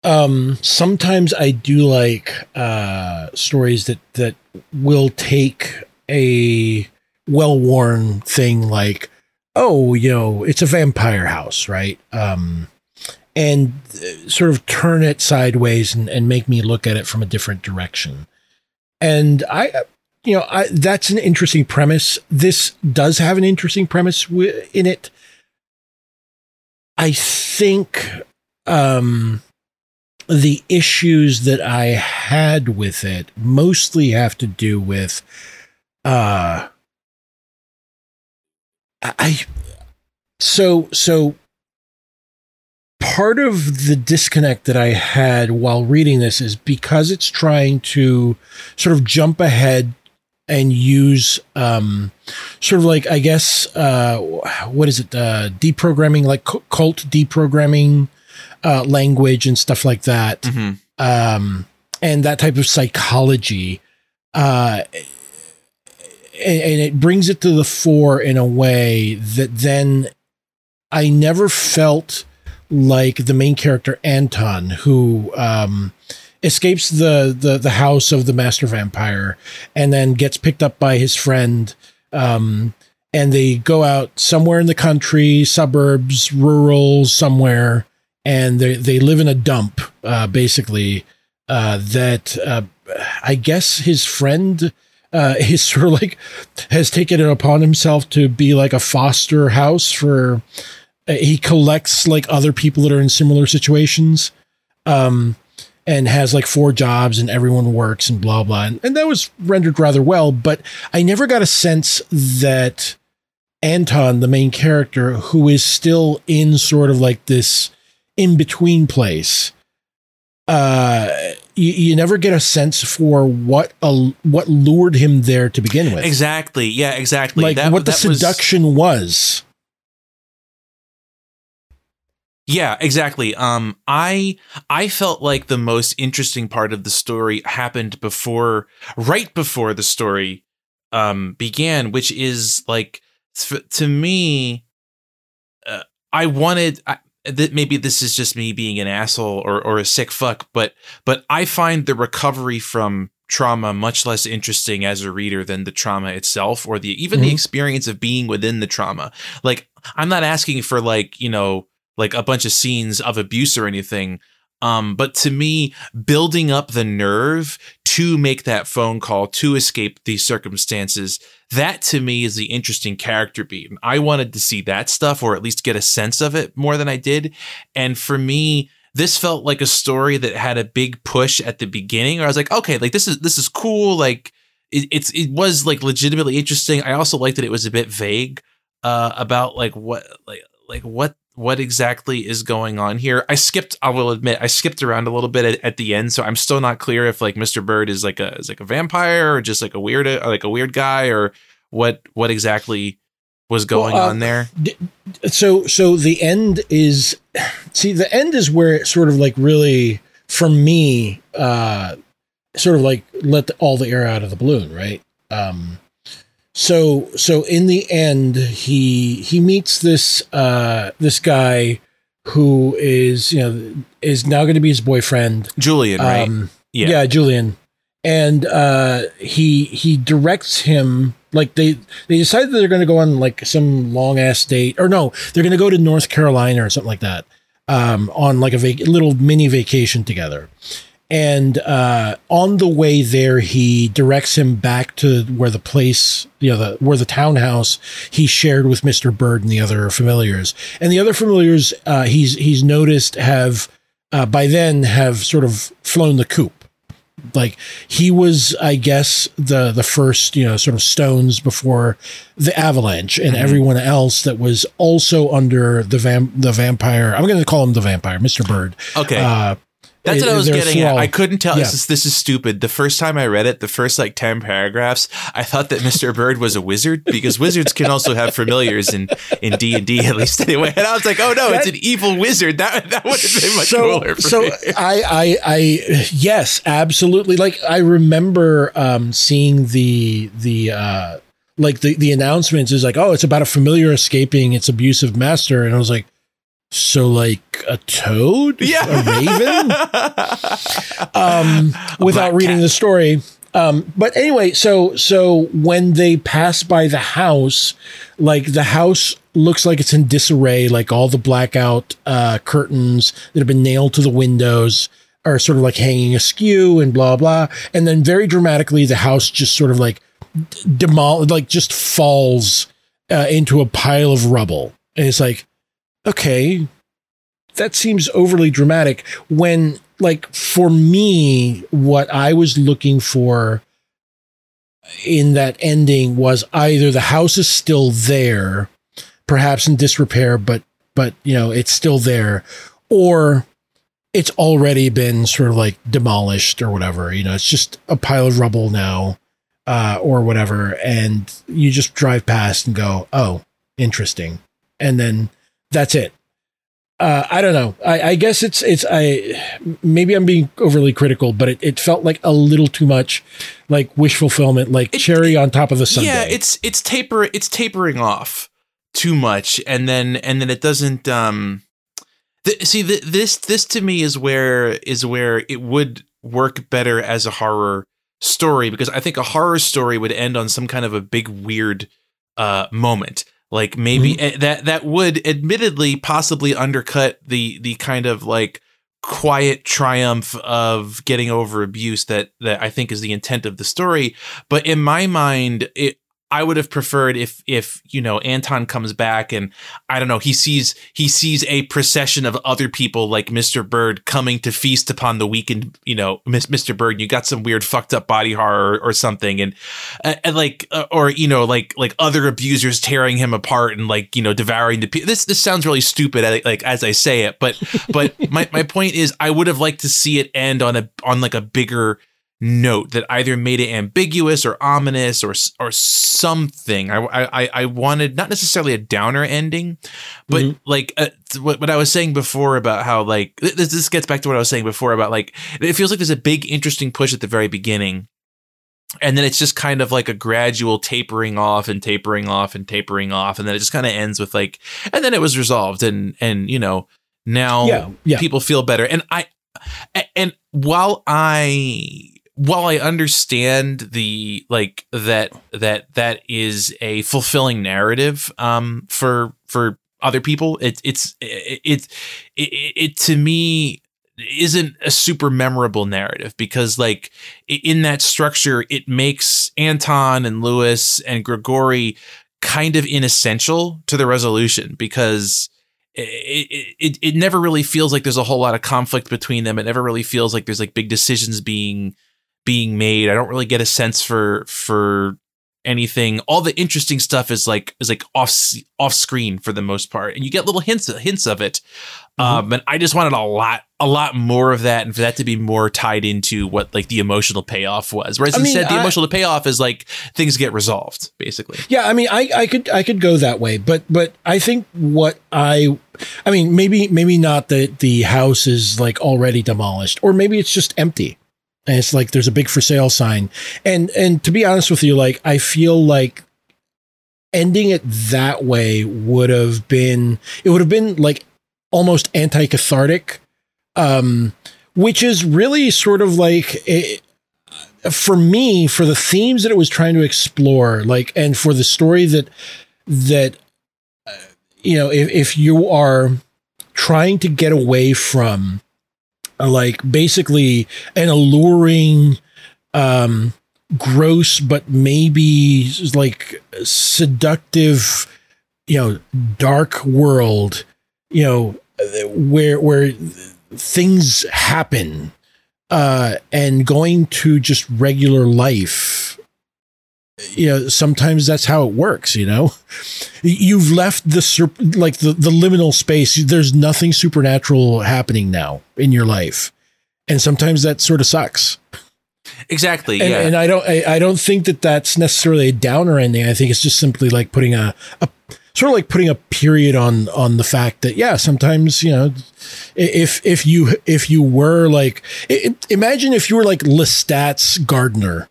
um, sometimes I do like uh, stories that that will take a well-worn thing like, oh, you know, it's a vampire house, right? Um, and uh, sort of turn it sideways and, and make me look at it from a different direction. And I, uh, you know, I, that's an interesting premise. This does have an interesting premise w- in it. I think um, the issues that I had with it mostly have to do with uh I so so part of the disconnect that I had while reading this is because it's trying to sort of jump ahead and use um sort of like I guess uh what is it uh deprogramming like cult deprogramming uh, language and stuff like that, mm-hmm. um, and that type of psychology. And, and it brings it to the fore in a way that then I never felt like the main character Anton, who um, escapes the, the the house of the master vampire and then gets picked up by his friend. Um, and they go out somewhere in the country, suburbs, rural, somewhere, and they they live in a dump, uh, basically. Uh, that uh, I guess his friend uh, is sort of like has taken it upon himself to be like a foster house for. Uh, he collects like other people that are in similar situations, um, and has like four jobs and everyone works and blah blah. And, and that was rendered rather well, but I never got a sense that Anton, the main character, who is still in sort of like this in between place. Uh, you, you never get a sense for what a, what lured him there to begin with. Exactly. Yeah. Exactly. Like that, what the seduction was, was. Yeah, exactly. Um, I I felt like the most interesting part of the story happened before, right before the story um began, which is like to me, uh, I wanted. I, that maybe this is just me being an asshole or, or a sick fuck, but but I find the recovery from trauma much less interesting as a reader than the trauma itself or the even mm-hmm. the experience of being within the trauma. Like I'm not asking for like, you know, like a bunch of scenes of abuse or anything. Um, but to me, building up the nerve to make that phone call to escape these circumstances, that to me is the interesting character beat. And I wanted to see that stuff or at least get a sense of it more than I did. And for me, this felt like a story that had a big push at the beginning. Or I was like, okay, like this is this is cool. Like it, it's it was like legitimately interesting. I also liked that it was a bit vague uh, about like what like like what what exactly is going on here. I skipped, I will admit, I skipped around a little bit at, at, the end, so I'm still not clear if like Mr. Bird is like a is like a vampire or just like a weird like a weird guy or what what exactly was going Well, uh, on there. so so the end is see the end is where it sort of like really for me uh sort of like let the, all the air out of the balloon right um so so in the end he he meets this uh this guy who is you know is now going to be his boyfriend Julian, right? um yeah. yeah, Julian. And uh he he directs him like they they decide that they're going to go on like some long ass date or no, they're going to go to North Carolina or something like that. Um on like a vac- little mini vacation together. And uh on the way there he directs him back to where the place, you know, the where the townhouse he shared with Mr. Bird and the other familiars. And the other familiars uh he's he's noticed have uh, by then have sort of flown the coop. Like he was, I guess, the the first, you know, sort of stones before the avalanche, and everyone else that was also under the vam- the vampire. I'm going to call him the vampire, Mister Bird. Okay. Uh, That's what I was getting at. I couldn't tell. Yeah. This is this is stupid. The first time I read it, the first like ten paragraphs, I thought that Mr. Bird was a wizard because wizards can also have familiars in in D and D at least anyway. And I was like, oh no, it's an evil wizard. That that would have been much cooler for so me. I, I I yes absolutely like i remember um seeing the the uh like the the announcements is like oh it's about a familiar escaping its abusive master and i was like so like a toad? Yeah. a raven? Um without reading cat. the story. Um but anyway so so when they pass by the house like the house looks like it's in disarray like all the blackout uh curtains that have been nailed to the windows are sort of like hanging askew and blah blah. And then very dramatically the house just sort of like demol like just falls uh, into a pile of rubble. And it's like okay that seems overly dramatic when like for me what i was looking for in that ending was either the house is still there perhaps in disrepair but but you know it's still there or it's already been sort of like demolished or whatever you know it's just a pile of rubble now uh or whatever and you just drive past and go oh interesting and then that's it uh, I don't know. I, I guess it's it's I maybe I'm being overly critical, but it, it felt like a little too much like wish fulfillment, like It- cherry on top of the sundae. Yeah, it's it's taper it's tapering off too much, and then and then it doesn't. Um, th- see, th- this this to me is where is where it would work better as a horror story because I think a horror story would end on some kind of a big weird uh moment. Like maybe eh, that that would admittedly possibly undercut the the kind of like quiet triumph of getting over abuse that that I think is the intent of the story. But in my mind, it I would have preferred if if you know Anton comes back and I don't know he sees he sees a procession of other people like Mr. Bird coming to feast upon the weakened you know Mr. Bird you got some weird fucked up body horror or, something and, and like uh, or you know like like other abusers tearing him apart and like you know devouring the pe- this this sounds really stupid like as I say it but but my my point is I would have liked to see it end on a on like a bigger note that either made it ambiguous or ominous or or something. I I I wanted not necessarily a downer ending, but Mhm. like uh, what what I was saying before about how like this this gets back to what I was saying before about like it feels like there's a big interesting push at the very beginning. And then it's just kind of like a gradual tapering off and tapering off and tapering off, and then it just kind of ends with like, and then it was resolved, and and you know now yeah, yeah. people feel better and I, and while i while i understand the like that that that is a fulfilling narrative um for for other people it it's it it, it, it to me isn't a super memorable narrative because like in that structure it makes anton and luis and grigori kind of inessential to the resolution because it, it it never really feels like there's a whole lot of conflict between them. It never really feels like there's like big decisions being being made. I don't really get a sense for for anything. All the interesting stuff is like is like off off screen for the most part, and you get little hints hints of it. Um, and I just wanted a lot, a lot more of that, and for that to be more tied into what like the emotional payoff was. Whereas I mean, instead, the I- emotional payoff is like things get resolved, basically. Yeah, I mean, I, I could I could go that way, but but I think what I, I mean, maybe maybe not that the house is like already demolished, or maybe it's just empty, and it's like there's a big for sale sign, and and to be honest with you, like I feel like ending it that way would have been it would have been like almost anti cathartic, um, which is really sort of like. A, for me for the themes that it was trying to explore like and for the story that that uh, you know if, if you are trying to get away from like basically an alluring um gross but maybe like seductive you know dark world you know where where things happen uh, and going to just regular life you know sometimes that's how it works you know you've left the like the, the liminal space there's nothing supernatural happening now in your life and sometimes that sort of sucks Exactly. and, yeah. and i don't I, I don't think that that's necessarily a downer ending i think it's just simply like putting a, a sort of like putting a period on on the fact that yeah sometimes you know if if you if you were like i- imagine if you were like lestat's gardener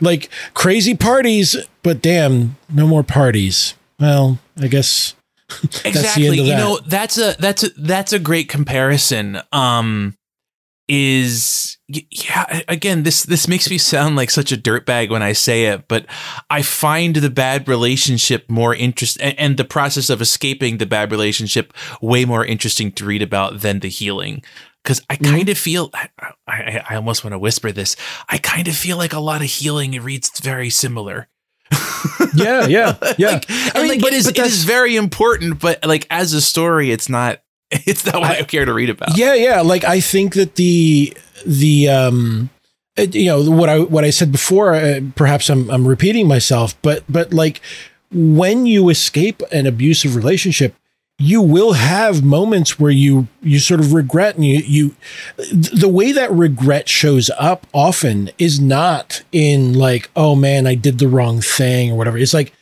like crazy parties but damn no more parties. Well i guess exactly. you that. know that's a that's a that's a great comparison. Um is yeah again this this makes me sound like such a dirtbag when i say it but i find the bad relationship more interest and, and the process of escaping the bad relationship way more interesting to read about than the healing because I Mm-hmm. kind of feel I, I I almost want to whisper this. I kind of feel like a lot of healing it reads very similar. yeah yeah yeah like, I mean, like but- it is but it is very important, but like as a story, it's not it's not what I, I- care to read about. Yeah, yeah. Like I think that the the um, it- you know what I what I said before. Uh, perhaps I'm I'm repeating myself, but but like when you escape an abusive relationship, you will have moments where you you sort of regret and you you the way that regret shows up often is not in like oh man I did the wrong thing or whatever. It's like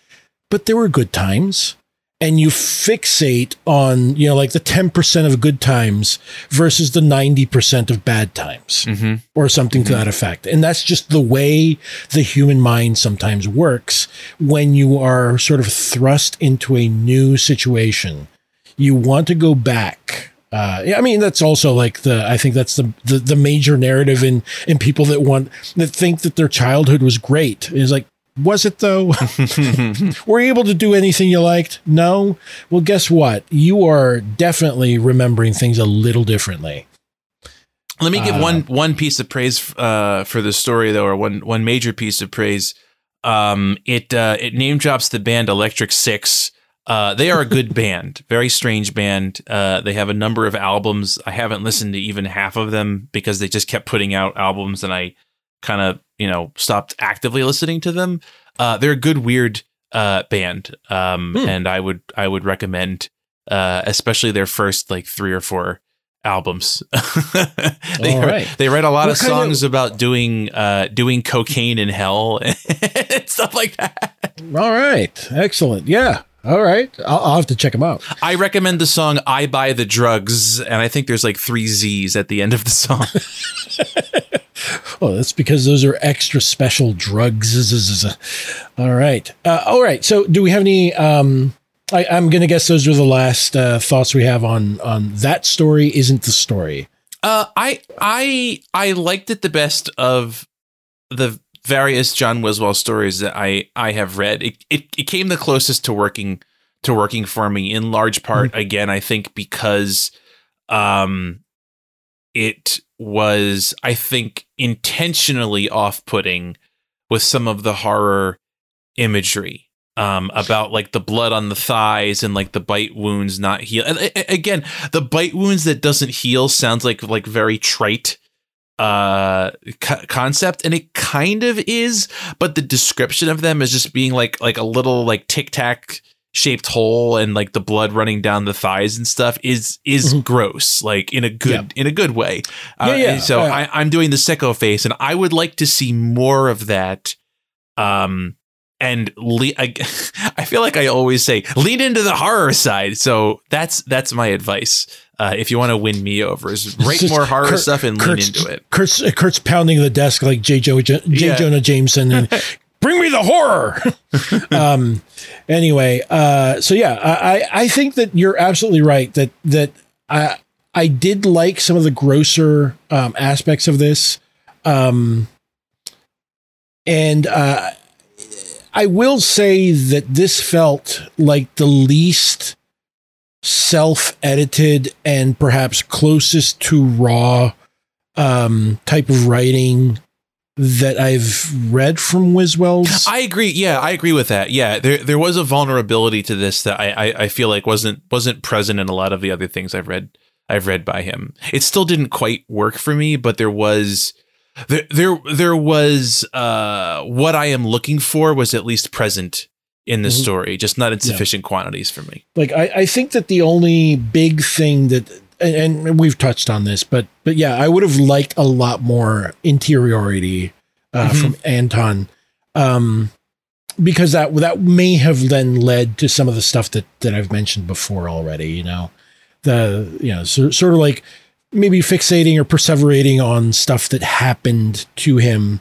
but there were good times and you fixate on you know like the 10% of good times versus the 90% of bad times Mm-hmm. or something to that effect and that's just the way the human mind sometimes works when you are sort of thrust into a new situation you want to go back uh, yeah, I mean that's also like the I think that's the, the the major narrative in in people that want that think that their childhood was great. Is like was it though? Were you able to do anything you liked? No? Well guess what? You are definitely remembering things a little differently. Let me give Uh, one one piece of praise uh, for the story though, or one one major piece of praise. Um, it uh, it name drops the band Electric Six. Uh, they are a good band, very strange band. Uh, they have a number of albums. I haven't listened to even half of them because they just kept putting out albums, and I kind of you know stopped actively listening to them. Uh, they're a good weird uh, band, um, Hmm. and I would I would recommend, uh, especially their first like three or four albums. they, All right. they read a lot What of kind of- songs about doing uh, doing cocaine in hell and stuff like that. all right excellent yeah all right I'll, I'll have to check them out I recommend the song "I Buy the Drugs," and I think there's like three Z's at the end of the song. Oh, that's because those are extra special drugs. All right. Uh, all right. So, do we have any? Um, I, I'm going to guess those are the last uh, thoughts we have on on that story. Isn't the story? Uh, I I I liked it the best of the various John Wiswell stories that I I have read. It it, it came the closest to working to working for me in large part. Again, I think because um, it was I think intentionally off putting with some of the horror imagery. Um, about like the blood on the thighs and like the bite wounds not heal. And again, the bite wounds that doesn't heal sounds like like very trite uh co- concept and it kind of is but the description of them is just being like like a little like tic tac shaped hole and like the blood running down the thighs and stuff is is Mhm. gross like in a good Yeah. in a good way uh, Yeah, yeah. so Uh, I, i'm doing the sicko face and i would like to see more of that um and le- I, I feel like I always say lean into the horror side. So that's that's my advice. Uh, if you want to win me over, is write just more horror Kurt- stuff and Kurt's, lean into it. Kurt's, Kurt's pounding the desk like J. Jo, J. Yeah. Jonah Jameson and bring me the horror. um, anyway, uh, so yeah, I, I- I think that you're absolutely right that that I I did like some of the grosser um, aspects of this, um, and uh, I will say that this felt like the least self-edited and perhaps closest to raw um, type of writing that I've read from Wiswell's. I agree. Yeah, I agree with that. Yeah, there there was a vulnerability to this that I, I I feel like wasn't wasn't present in a lot of the other things I've read I've read by him. It still didn't quite work for me, but there was there there there was uh what I am looking for was at least present in the Mhm. story, just not in sufficient quantities for me. like I, I think that the only big thing that and, and we've touched on this but but yeah i would have liked a lot more interiority uh, Mhm. from anton um because that that may have then led to some of the stuff that that i've mentioned before already you know the you know so, sort of like maybe fixating or perseverating on stuff that happened to him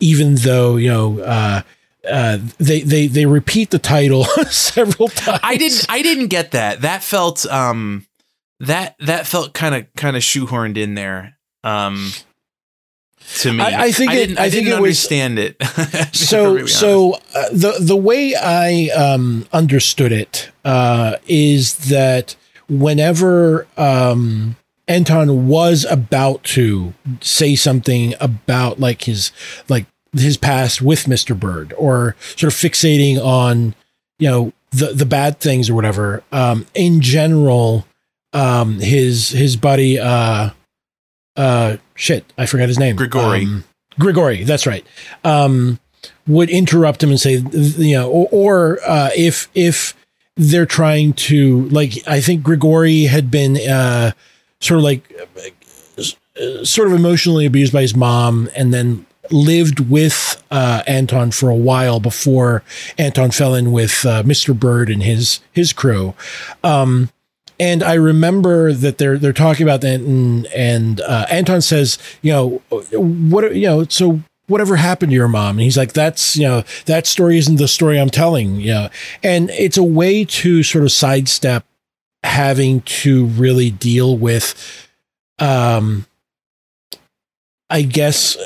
even though you know uh uh, they they they repeat the title several times. I didn't I didn't get that. That felt um that that felt kind of kind of shoehorned in there. Um to me. I- I think it- didn't I, I think didn't it was- understand it. So so uh, the the way I um, understood it uh, is that whenever um, Anton was about to say something about like his like his past with Mr. Bird or sort of fixating on you know the the bad things or whatever um, in general um, his his buddy uh uh shit I forgot his name Grigori. Um, Grigori that's right um, would interrupt him and say, you know, or, or uh, if if they're trying to like, I think Grigori had been uh, sort of like uh, sort of emotionally abused by his mom, and then lived with uh, Anton for a while before Anton fell in with uh, Mr. Bird and his his crew. Um, and I remember that they're they're talking about that, and and uh, Anton says, you know, what you know, so whatever happened to your mom? And he's like, that's you know, that story isn't the story I'm telling, you know, and it's a way to sort of sidestep having to really deal with, um, I guess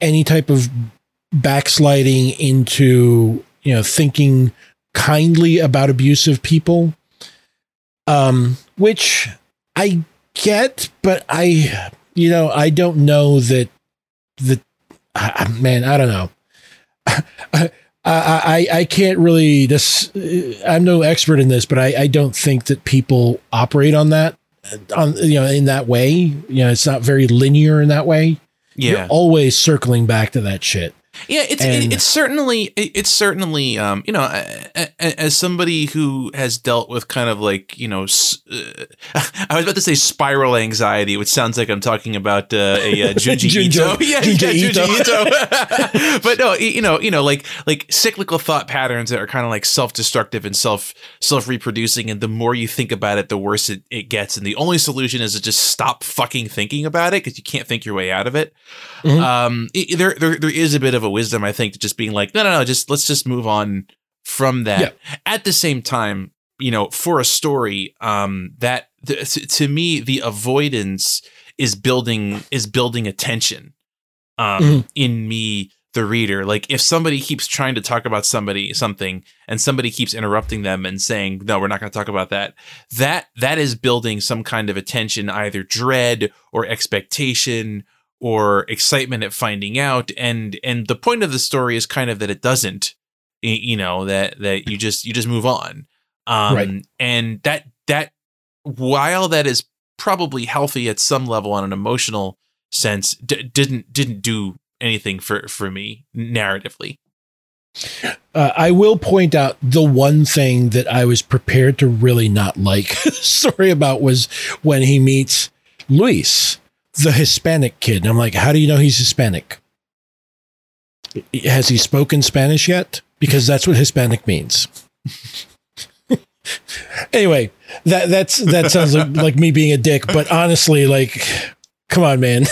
any type of backsliding into you know thinking kindly about abusive people um which i get but i you know i don't know that I, I- man i don't know I, I i can't really this i'm no expert in this but i i don't think that people operate on that on you know in that way. You know it's not very linear in that way. Yeah. you're always circling back to that shit Yeah, it's And- it, it's certainly it, it's certainly um you know as somebody who has dealt with kind of like you know uh, I was about to say spiral anxiety, which sounds like I'm talking about uh, a uh, Junji Ito. yeah, Junji yeah, Ito. Junji Ito. but no, you know, you know, like like cyclical thought patterns that are kind of like self-destructive and self self-reproducing, and the more you think about it, the worse it, it gets. And the only solution is to just stop fucking thinking about it because you can't think your way out of it Mhm. um i- there, there there is a bit of a wisdom i think to just being like no no no just let's just move on from that Yeah. at the same time you know for a story um that th- to, me the avoidance is building is building attention um Mhm. in me the reader like if somebody keeps trying to talk about somebody something and somebody keeps interrupting them and saying no we're not going to talk about that that that is building some kind of attention either dread or expectation or excitement at finding out and and the point of the story is kind of that it doesn't you know that that you just you just move on um Right. and that that while that is probably healthy at some level on an emotional sense d- didn't didn't do anything for for me narratively. Uh, I will point out the one thing that I was prepared to really not like Sorry about was when he meets Luis, the Hispanic kid. And I'm like, how do you know he's Hispanic? Has he spoken Spanish yet? Because that's what Hispanic means. anyway, that that's that sounds like, like me being a dick, but honestly, like, come on, man.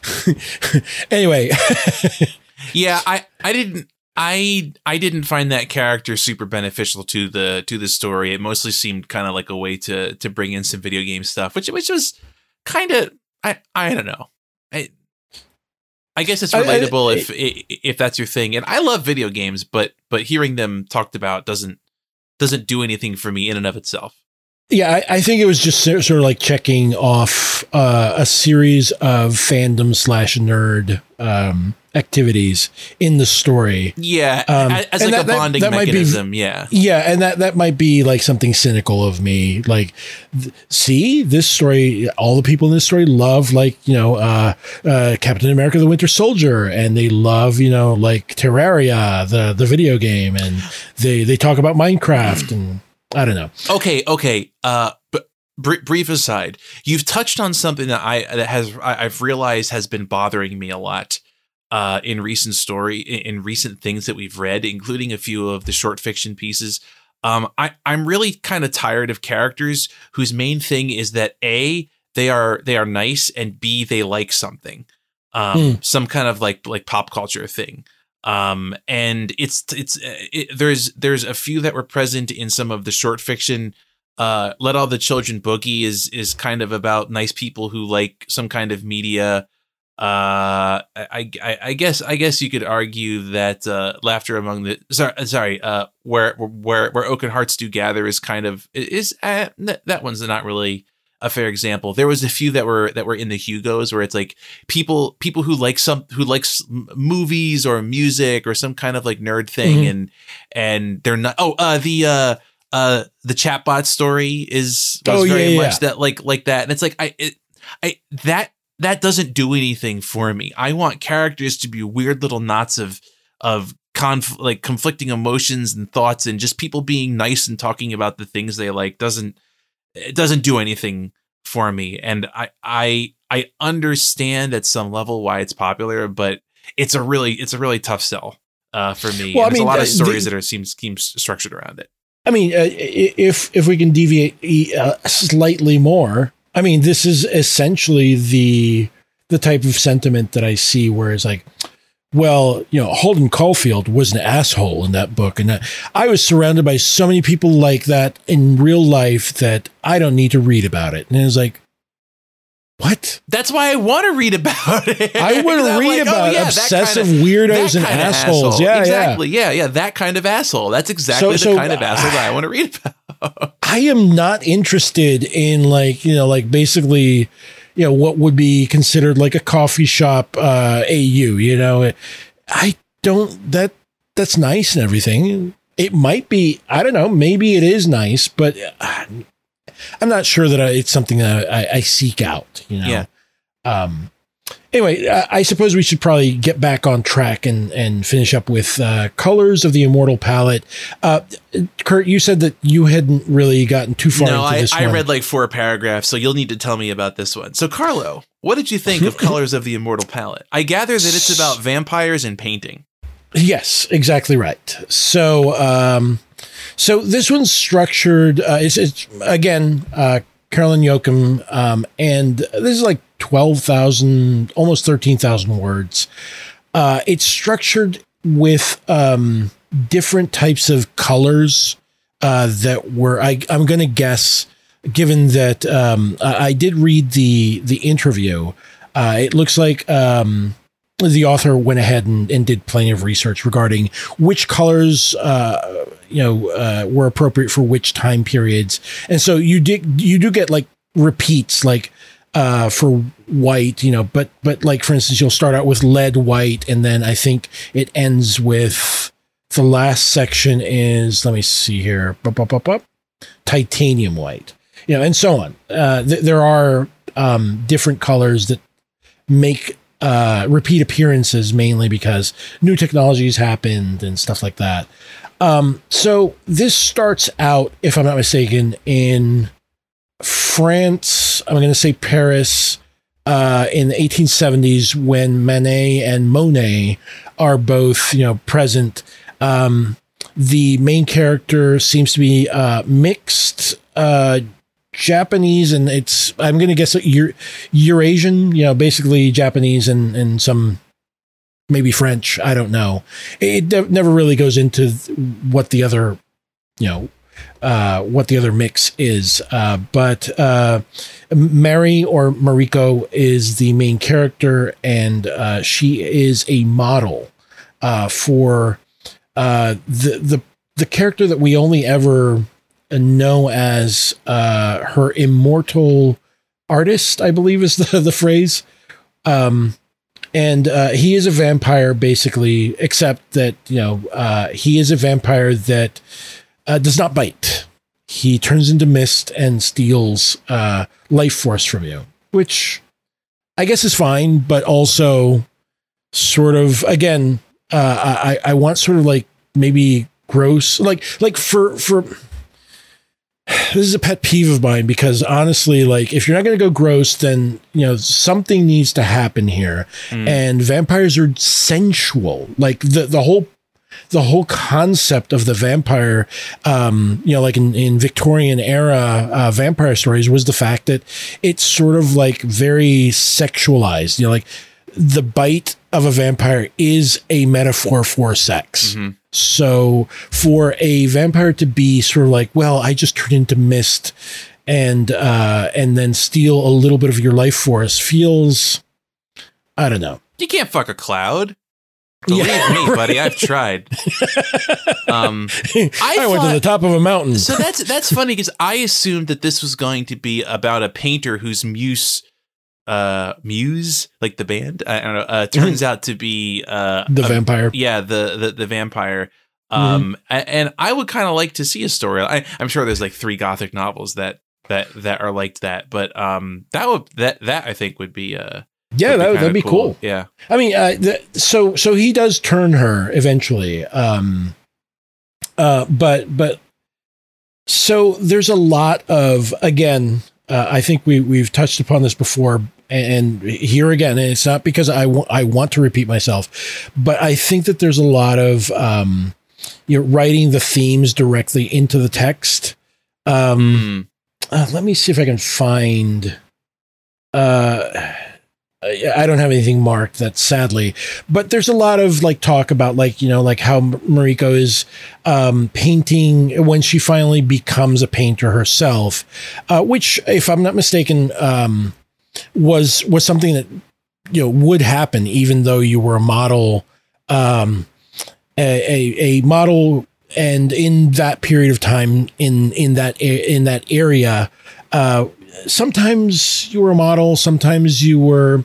anyway, yeah, I I didn't I I didn't find that character super beneficial to the to the story. It mostly seemed kind of like a way to to bring in some video game stuff, which which was kind of I I don't know. I I guess it's relatable I, I, if if that's your thing. And I love video games, but but hearing them talked about doesn't doesn't do anything for me in and of itself. Yeah, I, I, think it was just sort of like checking off uh, a series of fandom slash nerd um, activities in the story. Yeah, um, as like that, a bonding that, that mechanism. Be, yeah, yeah, and that that might be like something cynical of me. Like, th- see, this story, all the people in this story love like you know uh, uh, Captain America: The Winter Soldier, and they love you know like Terraria, the the video game, and they they talk about Minecraft and I don't know. Okay, okay. Uh, but brief aside, you've touched on something that I that has I've realized has been bothering me a lot uh, in recent story in recent things that we've read, including a few of the short fiction pieces. Um, I I'm really kind of tired of characters whose main thing is that a they are they are nice and b they like something, um, mm. some kind of like like pop culture thing um and it's it's uh, it, there's there's a few that were present in some of the short fiction uh let all the children boogie is is kind of about nice people who like some kind of media. Uh I, I i guess i guess you could argue that uh laughter among the sorry uh, sorry uh where where where oaken hearts do gather is kind of is uh, that one's not really a fair example. There was a few that were that were in the Hugos where it's like people people who like some who likes movies or music or some kind of like nerd thing mm-hmm. and and they're not oh uh the uh uh the chatbot story is was oh, very yeah, much that like like that and it's like I it, I that that doesn't do anything for me. I want characters to be weird little knots of of conf like conflicting emotions and thoughts and just people being nice and talking about the things they like doesn't it doesn't do anything for me. And I I I understand at some level why it's popular, but it's a really it's a really tough sell uh, for me. Well, I mean, there's a lot of stories the, that are seems seems structured around it. I mean, uh, if if we can deviate uh, slightly more, I mean, this is essentially the the type of sentiment that I see, where it's like, well, you know, Holden Caulfield was an asshole in that book. And I was surrounded by so many people like that in real life that I don't need to read about it. And it was like, what? That's why I want to read about it. I want to read like, oh, about oh, yeah, obsessive kind of, weirdos and assholes. Asshole. Yeah, exactly. Yeah. yeah, yeah. That kind of asshole. That's exactly so, the so, kind of asshole that I want to read about. I am not interested in like, you know, like basically you know what would be considered like a coffee shop uh, AU. You know, I don't that that's nice and everything. It might be I don't know. Maybe it is nice, but uh, I'm not sure that I, it's something that I, I, seek out. You know. Yeah. Um, anyway, I suppose we should probably get back on track and and finish up with uh, colors of the immortal palette. Uh, Kurt, you said that you hadn't really gotten too far. No, I, I read like four paragraphs, so you'll need to tell me about this one. So, Carlo, what did you think of Colors of the Immortal Palette? I gather that it's about vampires and painting. Yes, exactly right. So, um, so this one's structured. Uh, it's, it's again uh, Caroline Yoachim, um, and this is like 12,000, almost 13,000 words. Uh, it's structured with um, different types of colors uh, that were, I, I'm going to guess, given that um, I did read the, the interview, uh, it looks like um, the author went ahead and, and, did plenty of research regarding which colors uh, you know uh, were appropriate for which time periods. And so you did you do get like repeats like uh, for white you know but but like for instance you'll start out with lead white and then i think it ends with the last section is let me see here bup, bup, bup, titanium white. You know and so on. Uh, th- there are um, different colors that make uh, repeat appearances mainly because new technologies happened and stuff like that. Um, so this starts out, if I'm not mistaken, in France. I'm going to say Paris uh, in the 1870s when Manet and Monet are both, you know, present. Um, the main character seems to be uh, mixed uh, Japanese, and it's I'm going to guess Euro- Eurasian. You know, basically Japanese and and some maybe French. I don't know. It, it never really goes into what the other, you know, uh, what the other mix is. Uh, but uh, Mary or Mariko is the main character, and uh, she is a model uh, for uh, the the the character that we only ever know as her immortal artist. I believe is the the phrase. Um, and uh, he is a vampire basically except that you know uh, he is a vampire that uh, does not bite. He turns into mist and steals uh, life force from you which i guess is fine but also sort of again uh, I, I want sort of like maybe gross like like for for this is a pet peeve of mine because honestly, like if you're not going to go gross, then you know something needs to happen here. Mm. And vampires are sensual. Like the the whole the whole concept of the vampire, um, you know, like in, in Victorian era uh, vampire stories, was the fact that it's sort of like very sexualized. You know, like the bite of a vampire is a metaphor for sex. Mm-hmm. So for a vampire to be sort of like, well, I just turned into mist and uh and then steal a little bit of your life force feels I don't know. You can't fuck a cloud. Believe yeah, me, right. buddy, I've tried. Um, I, I thought, went to the top of a mountain. so that's that's funny because I assumed that this was going to be about a painter whose muse uh muse like the band i don't know uh turns out to be uh the a, vampire yeah the the, the vampire um mm-hmm. and i would kind of like to see a story I, i'm sure there's like three gothic novels that that that are like that but um that would that that i think would be uh yeah, that, that'd be cool. cool. Yeah. I mean, uh, the, so so he does turn her eventually. Um, uh, but but so there's a lot of again. Uh, I think we we've touched upon this before, and here again, and it's not because I, w- I want to repeat myself, but I think that there's a lot of um, you know writing the themes directly into the text. Um, mm. uh, let me see if I can find. Uh, I don't have anything marked that sadly, but there's a lot of like talk about like, you know, like how Mariko is um, painting when she finally becomes a painter herself, uh, which if I'm not mistaken, um, was, was something that, you know, would happen even though you were a model, um, a, a, a model and in that period of time in, in that, in that area, uh, sometimes you were a model, sometimes you were.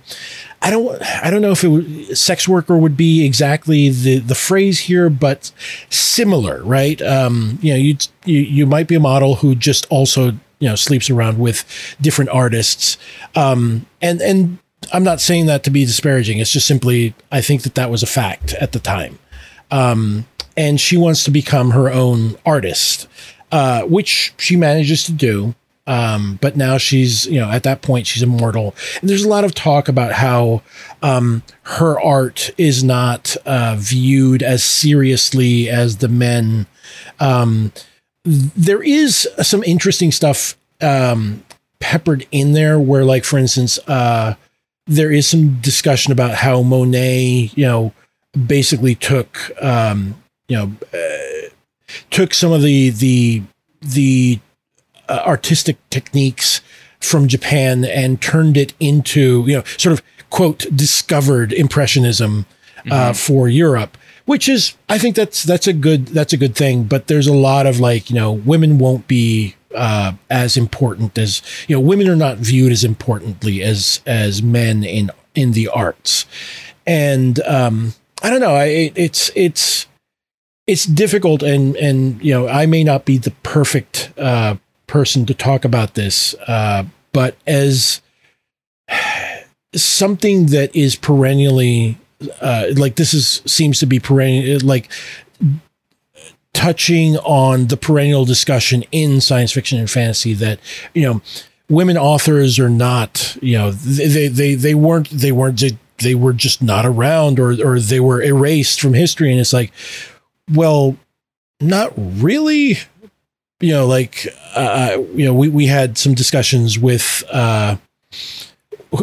I don't. I don't know if it was, sex worker would be exactly the the phrase here, but similar, right? Um, you know, you you you might be a model who just also you know sleeps around with different artists, um, and and I'm not saying that to be disparaging. It's just simply I think that that was a fact at the time, um, and she wants to become her own artist, uh, which she manages to do. Um, but now she's, you know, at that point she's immortal. And there's a lot of talk about how um, her art is not uh, viewed as seriously as the men. Um, there is some interesting stuff um, peppered in there, where, like, for instance, uh, there is some discussion about how Monet, you know, basically took, um, you know, uh, took some of the the the uh, artistic techniques from Japan and turned it into, you know, sort of quote discovered impressionism uh, mm-hmm. for Europe, which is I think that's that's a good that's a good thing. But there's a lot of like you know women won't be uh, as important as you know women are not viewed as importantly as as men in in the arts, and um, I don't know. I, it's it's it's difficult and and you know I may not be the perfect uh, person to talk about this, uh, but as something that is perennially uh, like this is seems to be perennial like touching on the perennial discussion in science fiction and fantasy that you know women authors are not you know they they they weren't they weren't they were just not around or or they were erased from history. And it's like well not really. You know like uh, you know we we had some discussions with uh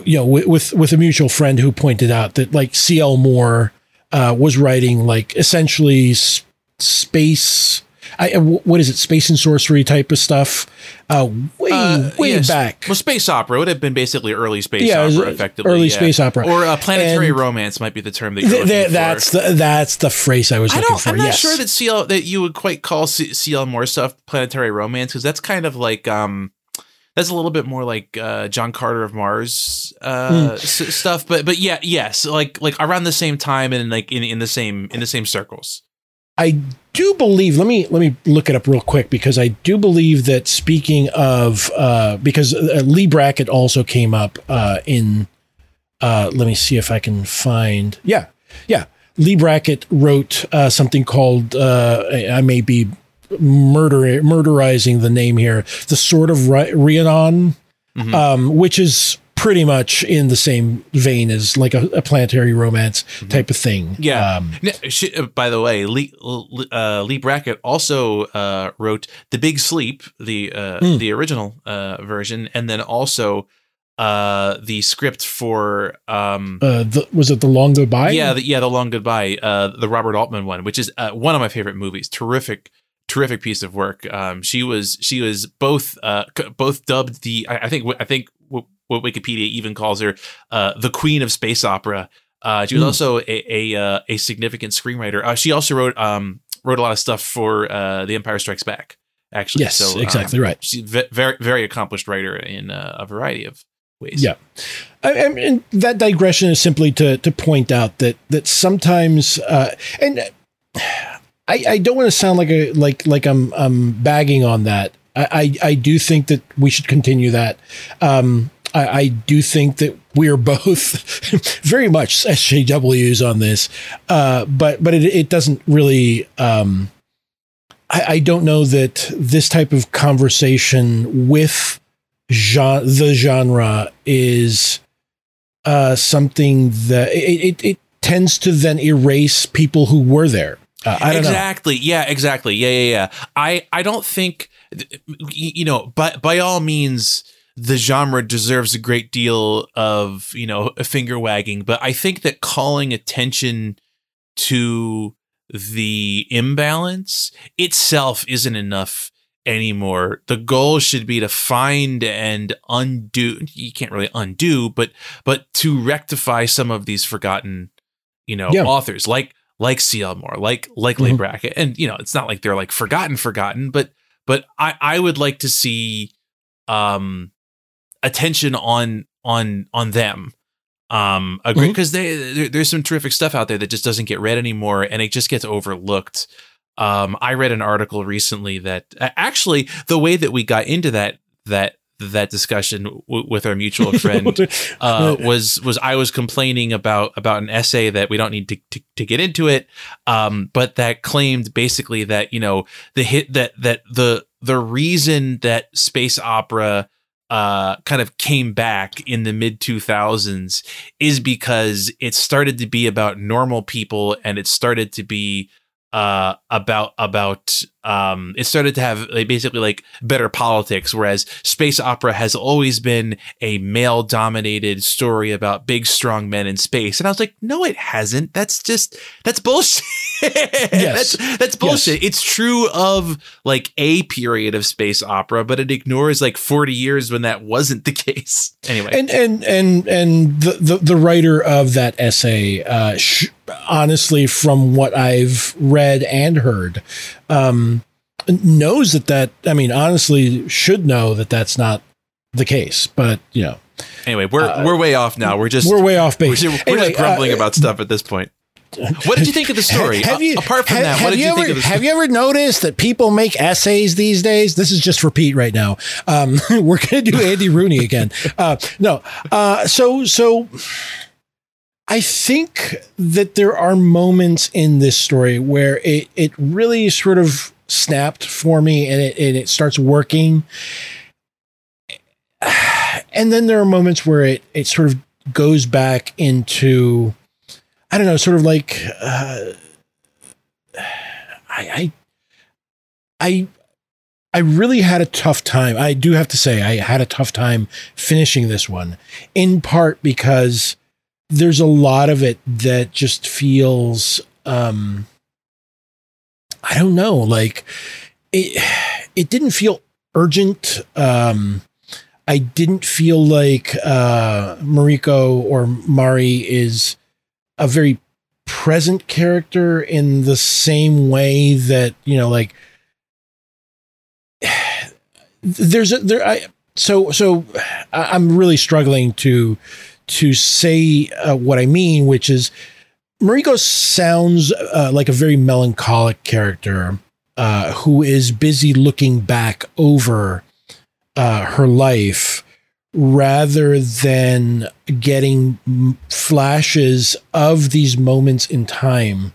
you know with with, with a mutual friend who pointed out that like CL Moore uh was writing like essentially s- space I, what is it? Space and sorcery type of stuff. Uh, way, Uh, way yes. back. Well, space opera would have been basically early space Yeah, opera, effectively. early yeah. space opera. or uh, planetary And- romance might be the term that you're Th- th- for. that's the that's the phrase I was I looking for. I'm not yes. sure that CL that you would quite call C- CL Moore stuff planetary romance because that's kind of like um, that's a little bit more like uh, John Carter of Mars uh, Hmm. s- stuff. But but yeah, yes, like like around the same time and like in in the same in the same circles. I do believe. Let me let me look it up real quick because I do believe that speaking of uh, because uh, Leigh Brackett also came up uh, in. Uh, let me see if I can find. Yeah, yeah. Leigh Brackett wrote uh, something called. Uh, I may be murder murderizing the name here. The Sword of Ri- Rhiannon, Mhm. um, which is pretty much in the same vein as like a, a planetary romance type of thing. Yeah. Um, N- sh- uh, by the way, Leigh uh, Leigh Brackett also uh, wrote The Big Sleep, the uh, Mm. the original uh, version, and then also uh, the script for um, uh, the, was it the long goodbye? yeah, the, yeah, the Long Goodbye, uh, the Robert Altman one, which is uh, one of my favorite movies. Terrific, terrific piece of work. Um, she was she was both uh, both dubbed the I, I think I think what, what Wikipedia even calls her uh, the Queen of Space Opera. Uh, she was Hmm. also a a, uh, a significant screenwriter. Uh, she also wrote um, wrote a lot of stuff for uh, The Empire Strikes Back. Actually, Yes, so, um, exactly right. She's ve- very very accomplished writer in uh, a variety of ways. Yeah. I, I mean, that digression is simply to to point out that that sometimes, uh, and I, I don't want to sound like a like like I'm I'm bagging on that. I, I, I do think that we should continue that. Um, I, I do think that we are both very much SJWs on this, uh, but but it, it doesn't really. Um, I, I don't know that this type of conversation with genre, the genre is uh, something that it, it, it tends to then erase people who were there. Uh, exactly. Yeah, exactly. Yeah, yeah, yeah. I I don't think you know, by by all means the genre deserves a great deal of, you know, finger wagging, but I think that calling attention to the imbalance itself isn't enough anymore. The goal should be to find and undo you can't really undo, but but to rectify some of these forgotten, you know, Yeah. authors like like CL Moore, like like Mhm. Brackett. And you know, it's not like they're like forgotten, forgotten, but but I I would like to see um attention on on on them. Um Mhm. because they there, there's some terrific stuff out there that just doesn't get read anymore and it just gets overlooked. Um I read an article recently that actually the way that we got into that that that discussion w- with our mutual friend uh, was was I was complaining about about an essay that we don't need to, to, to get into it, um, but that claimed basically that you know the hit that that the the reason that space opera uh, kind of came back in the mid 2000s is because it started to be about normal people and it started to be uh about about um it started to have like basically like better politics whereas space opera has always been a male dominated story about big strong men in space. And i was like no it hasn't. That's just that's bullshit. Yes. that's that's bullshit. It's true of like a period of space opera but it ignores like 40 years when that wasn't the case. Anyway. And and and and the the, the writer of that essay uh sh- honestly from what i've read and heard um knows that that i mean honestly should know that that's not the case but you know anyway we're uh, we're way off now we're just we're way off we're, base we're Anyway, just grumbling uh, about stuff at this point What did you think of the story? Have you, Apart from have, that, have what did you, ever, think of the story? Have you ever noticed that people make essays these days? This is just for Pete right now. Um, we're going to do Andy Rooney again. Uh, no, uh, so so I think that there are moments in this story where it it really sort of snapped for me, and it and it starts working. And then there are moments where it it sort of goes back into I don't know, sort of like uh, I, I, I, I really had a tough time. I do have to say, I had a tough time finishing this one, in part because there's a lot of it that just feels, um, I don't know, like it. It didn't feel urgent. Um, I didn't feel like uh, Mariko or Mari is a very present character in the same way that you know like there's a there i so so i'm really struggling to to say uh, what i mean which is mariko sounds uh, like a very melancholic character uh, who is busy looking back over uh, her life rather than getting flashes of these moments in time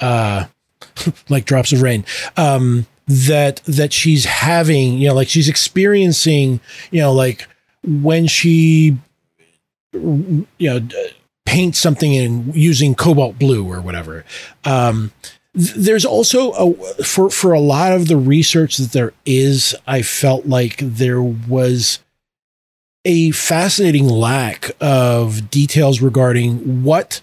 uh like drops of rain um that that she's having you know like she's experiencing you know like when she you know paint something in using cobalt blue or whatever um there's also a for for a lot of the research that there is i felt like there was a fascinating lack of details regarding what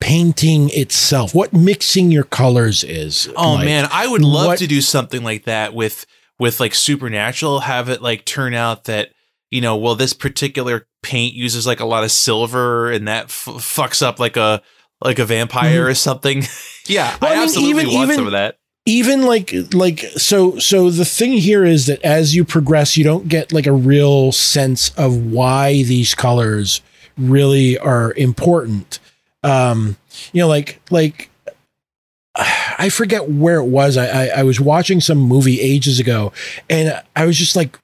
painting itself, what mixing your colors is. Oh like. man, I would love what- to do something like that with with like supernatural. Have it like turn out that you know, well, this particular paint uses like a lot of silver, and that f- fucks up like a like a vampire or something. yeah, Mm-hmm. Well, I I, mean, absolutely even- want even- some of that. even like like so so the thing here is that as you progress you don't get like a real sense of why these colors really are important um you know like like i forget where it was i i, I was watching some movie ages ago and i was just like f-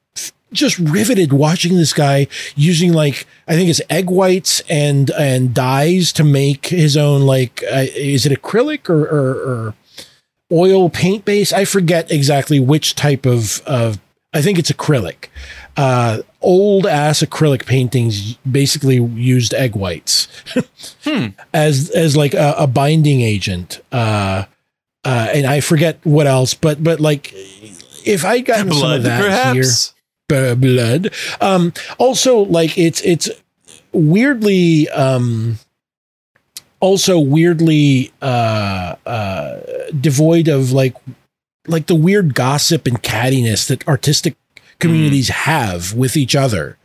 just riveted watching this guy using like I think it's egg whites and and dyes to make his own like uh, is it acrylic or, or or oil paint base? I forget exactly which type of of I think it's acrylic. Uh, old ass acrylic paintings basically used egg whites as as like a, a binding agent. Uh, uh, and I forget what else, but but like if I got some of that here, perhaps. b- blood. Um, also, like it's it's weirdly um, also weirdly uh, uh, devoid of like like the weird gossip and cattiness that artistic communities have with each other.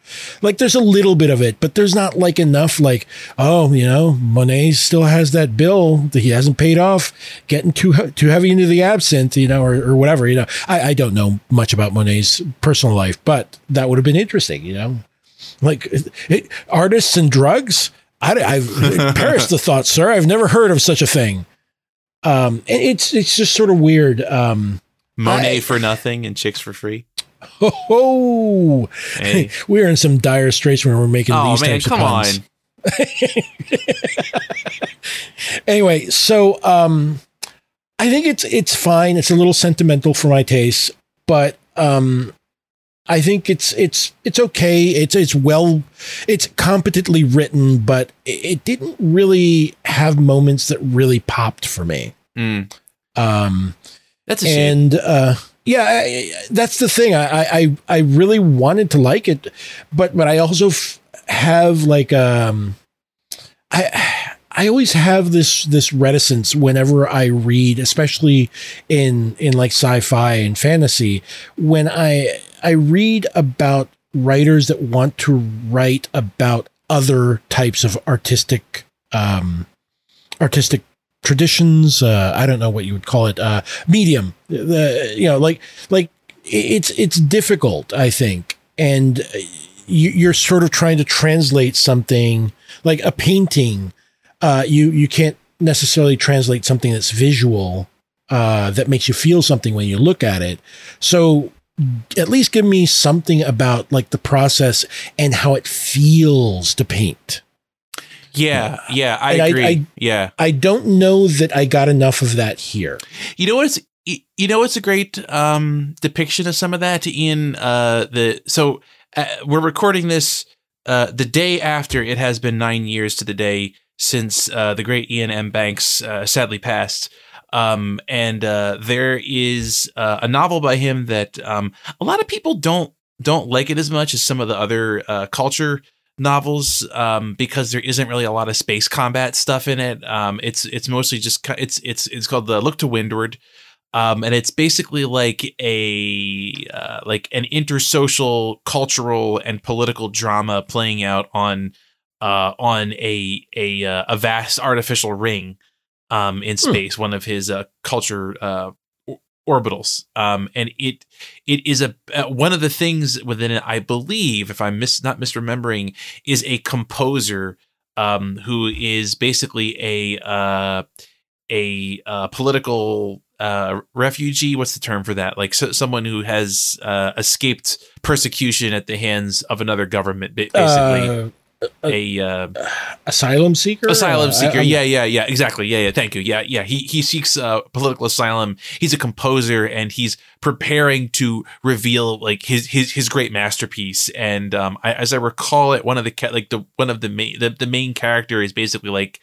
Like there's a little bit of it, but there's not like enough like, oh, you know, Monet still has that bill that he hasn't paid off, getting too too heavy into the absinthe, you know, or, or whatever, you know. I, I don't know much about Monet's personal life, but that would have been interesting, you know. Like it, artists and drugs. I, I've perish the thought, sir. I've never heard of such a thing. Um, it's it's just sort of weird. Um, Monet I- for nothing and chicks for free. Ho ho! Hey. we're in some dire straits when we're making oh these man, types come of on. puns. Anyway, so um, I think it's it's fine. It's a little sentimental for my taste, but um, I think it's it's it's okay. It's it's well, it's competently written, but it, it didn't really have moments that really popped for me. Mm, Um, that's a shame. and uh yeah I, that's the thing. I, I i really wanted to like it but but i also f- have like um i i always have this this reticence whenever i read especially in in like sci-fi and fantasy when i i read about writers that want to write about other types of artistic um artistic traditions uh i don't know what you would call it uh medium the you know like like it's it's difficult i think and you, you're sort of trying to translate something like a painting uh you you can't necessarily translate something that's visual uh, that makes you feel something when you look at it. So at least give me something about like the process and how it feels to paint. Yeah, yeah, I And agree. I- yeah, I don't know that I got enough of that here. you know what's you know what's a great um, depiction of some of that, Iain. Uh, the so uh, we're recording this uh, the day after it has been nine years to the day since uh, the great Iain M. Banks uh, sadly passed. Um, and uh, there is uh, a novel by him that um, a lot of people don't don't like it as much as some of the other uh, culture novels um, because there isn't really a lot of space combat stuff in it. Um, it's it's mostly just it's it's it's called the Look to Windward, um, and it's basically like a uh, like an intersocial, cultural, and political drama playing out on uh, on a a uh, a vast artificial ring um, in space, one of his uh, culture uh, orbitals, um, and it it is a uh, one of the things within it. I believe, if I'm mis- not misremembering, is a composer um, who is basically a uh, a uh, political uh, refugee. What's the term for that? Like so, someone who has uh, escaped persecution at the hands of another government, ba- basically. A uh, asylum seeker? asylum seeker. I- yeah, yeah, yeah. Exactly. Yeah, yeah. Thank you. Yeah, yeah. He he seeks uh, political asylum. He's a composer, and he's preparing to reveal like his his his great masterpiece. And um, I, as I recall it, one of the ca- like the one of the main the, the main character is basically like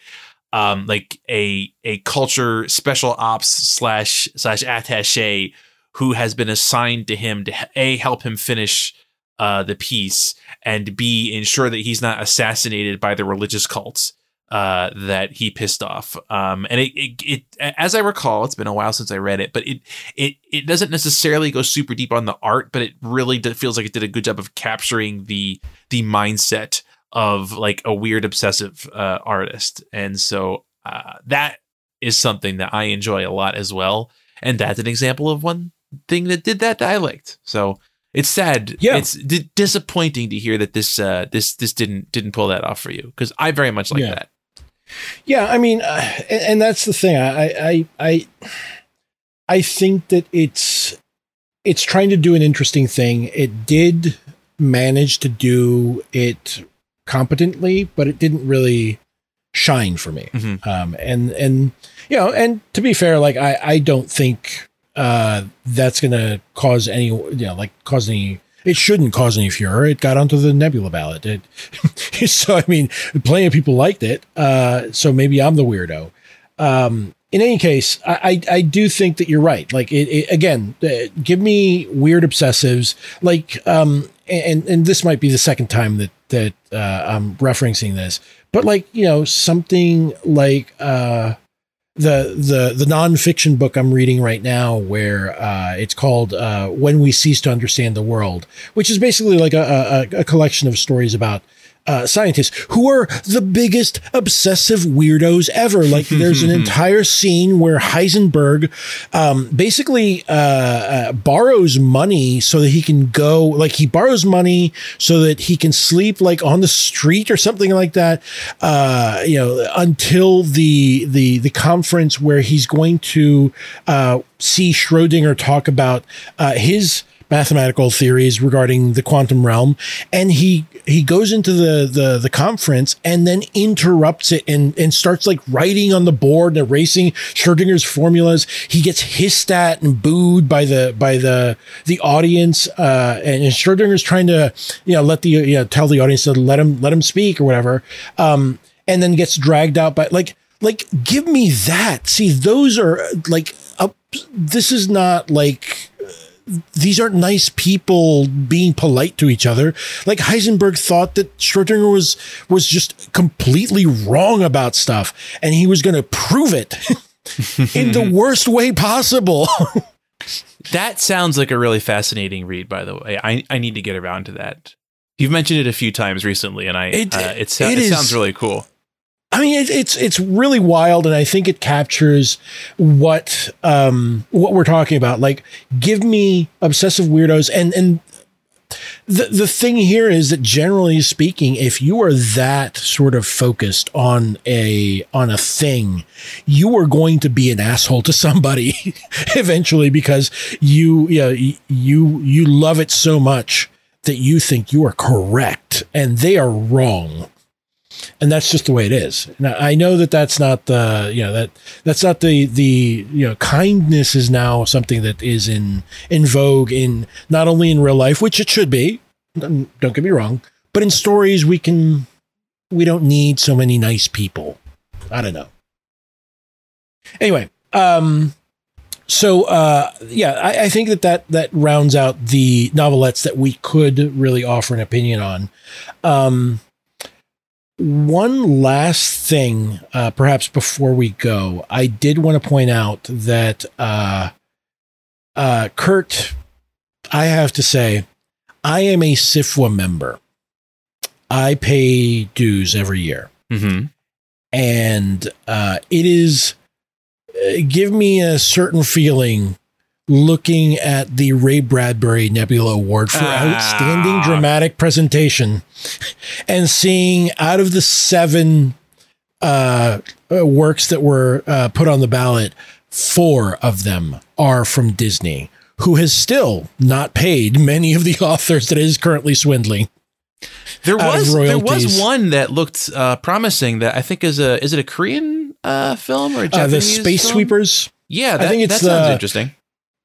um like a a culture special ops slash slash attaché who has been assigned to him to a help him finish uh the piece and b ensure that he's not assassinated by the religious cults uh that he pissed off. Um and it, it it as i recall it's been a while since i read it but it it it doesn't necessarily go super deep on the art but it really feels like it did a good job of capturing the the mindset of like a weird obsessive uh artist. And so uh that is something that i enjoy a lot as well. And that's an example of one thing that did that that i liked. So it's sad. Yeah. it's d- disappointing to hear that this uh, this this didn't didn't pull that off for you because I very much like Yeah. that. Yeah, I mean, uh, and, and that's the thing. I, I, I, I think that it's it's trying to do an interesting thing. It did manage to do it competently, but it didn't really shine for me. Mhm. Um, and and you know, and to be fair, like I I don't think uh that's gonna cause any you know like cause any. It shouldn't cause any furor. It got onto the Nebula ballot. It, so I mean, plenty of people liked it. Uh, so maybe I'm the weirdo. Um, in any case, I, I I do think that you're right. Like it, it again, uh, give me weird obsessives. Like um, and and this might be the second time that that uh, I'm referencing this, but like you know something like uh the the the nonfiction book I'm reading right now, where uh, it's called uh, "When We Cease to Understand the World," which is basically like a, a, a collection of stories about uh, scientists who are the biggest obsessive weirdos ever. Like, there's an entire scene where Heisenberg um, basically uh, uh, borrows money so that he can go, like, he borrows money so that he can sleep like on the street or something like that. Uh, you know, until the the the conference where he's going to uh, see Schrodinger talk about uh, his mathematical theories regarding the quantum realm and he he goes into the the the conference and then interrupts it and and starts like writing on the board and erasing Schrodinger's formulas. He gets hissed at and booed by the by the the audience uh and, and Schrodinger's trying to you know let the you know tell the audience to let him let him speak or whatever um and then gets dragged out by like like give me that. See those are like up this is not like these aren't nice people being polite to each other. Like Heisenberg thought that Schrodinger was was just completely wrong about stuff, and he was going to prove it in the worst way possible. That sounds like a really fascinating read, by the way. I, I need to get around to that. You've mentioned it a few times recently, and I It- uh, it, so- it it is- sounds really cool. I mean, it, it's it's really wild, and I think it captures what um what we're talking about. Like, give me obsessive weirdos, and and the the thing here is that generally speaking, if you are that sort of focused on a on a thing, you are going to be an asshole to somebody eventually because you yeah you you love it so much that you think you are correct and they are wrong and that's just the way it is. Now, I know that that's not the you know that that's not the the you know kindness is now something that is in in vogue in not only in real life, which it should be. Don't get me wrong, but in stories we can we don't need so many nice people. I don't know. Anyway, um, so uh, yeah, I, I think that, that that rounds out the novelettes that we could really offer an opinion on. Um, one last thing, uh, perhaps before we go, I did want to point out that uh, uh, Kurt, I have to say, I am a SFWA member. I pay dues every year, Mm-hmm. and uh, it is uh, give me a certain feeling looking at the Ray Bradbury Nebula Award for Ah. outstanding dramatic presentation and seeing out of the seven uh, uh, works that were uh, put on the ballot, four of them are from Disney, who has still not paid many of the authors that is currently swindling. There was there was one that looked uh, promising. That I think is a is it a Korean uh, film or a Uh, Japanese the Space film? Sweepers. Yeah, that, think it's that sounds the- interesting.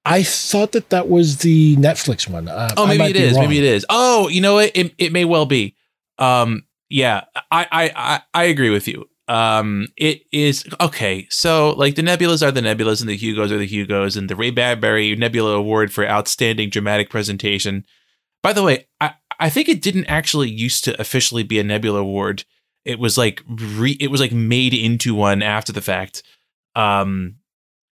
I thought that that was the Netflix one. Uh, Oh, maybe it is. wrong. Maybe it is. Oh, you know what? It, it may well be. Um, yeah, I, I, I, I agree with you. Um, it is okay. So, like, the Nebulas are the Nebulas, and the Hugos are the Hugos, and the Ray Bradbury Nebula Award for outstanding dramatic presentation. By the way, I, I think it didn't actually used to officially be a Nebula Award. It was like re, it was like made into one after the fact. Um,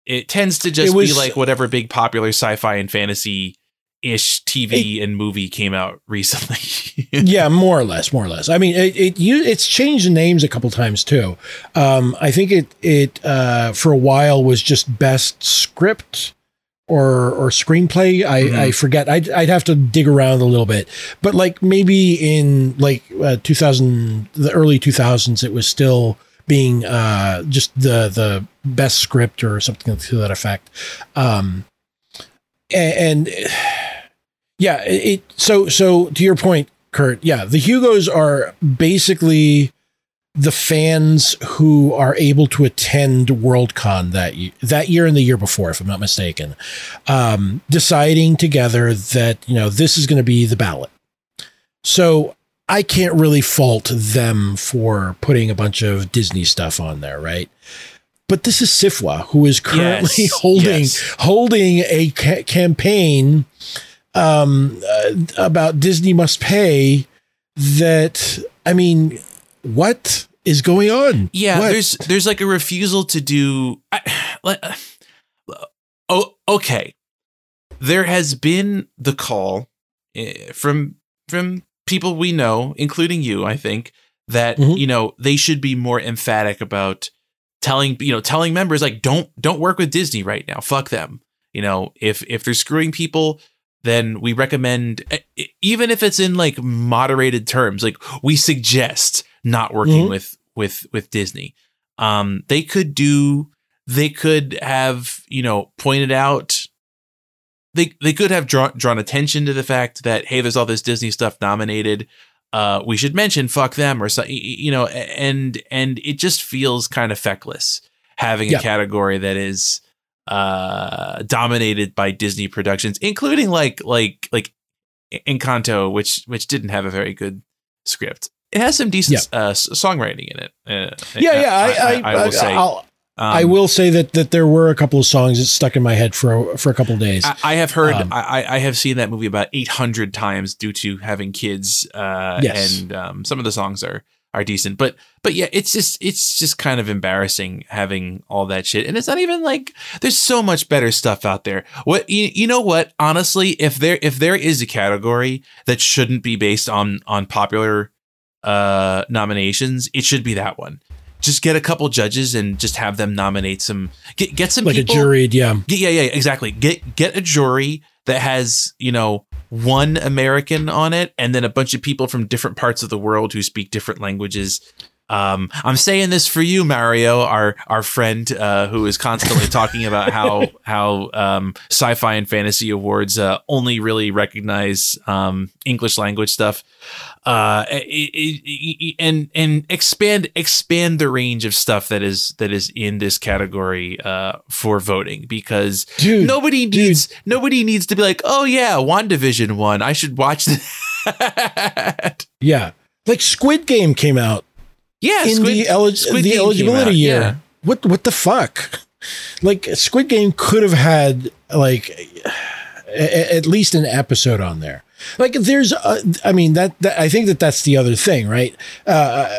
it tends to just was- be like whatever big popular sci-fi and fantasy ish TV and movie came out recently. yeah, more or less, more or less. I mean, it, it you it's changed names a couple times too. Um, I think it it uh, for a while was just best script or or screenplay. I Mhm. I forget. I'd I'd have to dig around a little bit, but like maybe in like uh, 2000, the early 2000s, it was still being uh just the the best script or something to that effect. Um, and, and yeah, it so so to your point, Kurt. Yeah, the Hugos are basically the fans who are able to attend Worldcon that that year and the year before, if I'm not mistaken, um, deciding together that you know this is going to be the ballot. So I can't really fault them for putting a bunch of Disney stuff on there, right? But this is SFWA, who is currently Yes, holding yes. holding a ca- campaign um, uh, about Disney must pay. That I mean, what is going on? yeah, What? there's there's like a refusal to do. I, like, oh, okay. There has been the call eh, from from people we know, including you, I think, that Mhm. you know they should be more emphatic about telling you know telling members like don't don't work with Disney right now. Fuck them. You know, if if they're screwing people, then we recommend even if it's in like moderated terms, like we suggest not working Mhm. with with with Disney. Um, they could do. They could have you know pointed out. They they could have drawn drawn attention to the fact that hey, there's all this Disney stuff nominated. Uh, we should mention fuck them or so you know, and and it just feels kind of feckless having Yeah. a category that is uh dominated by Disney productions, including like like like Encanto, which which didn't have a very good script. It has some decent uh, songwriting in it. Uh, yeah, yeah. I, I, I, will say. I'll, Um, I will say that that there were a couple of songs that stuck in my head for a, for a couple of days. I, I have heard. Um, I, I have seen that movie about eight hundred times due to having kids. Uh, Yes. and um, some of the songs are are decent, but but yeah, it's just it's just kind of embarrassing having all that shit, and it's not even like there's so much better stuff out there. What you, you know? What honestly, if there if there is a category that shouldn't be based on on popular uh nominations, it should be that one. Just get a couple judges and just have them nominate some. Get get some like people, a jury yeah. yeah, yeah, yeah, exactly. Get get a jury that has you know one American on it, and then a bunch of people from different parts of the world who speak different languages. Um, I'm saying this for you, Mario, our our friend uh, who is constantly talking about how how um, sci-fi and fantasy awards uh, only really recognize um, English language stuff, uh, and and expand expand the range of stuff that is that is in this category uh, for voting because Dude, nobody needs nobody needs to be like, oh yeah, WandaVision one, I should watch that. Yeah, like Squid Game came out Yeah, in Squid- the, the eligibility year. yeah. What what the fuck? Like Squid Game could have had like a- a- at least an episode on there. Like there's, uh, I mean that, that I think that that's the other thing, right? Uh,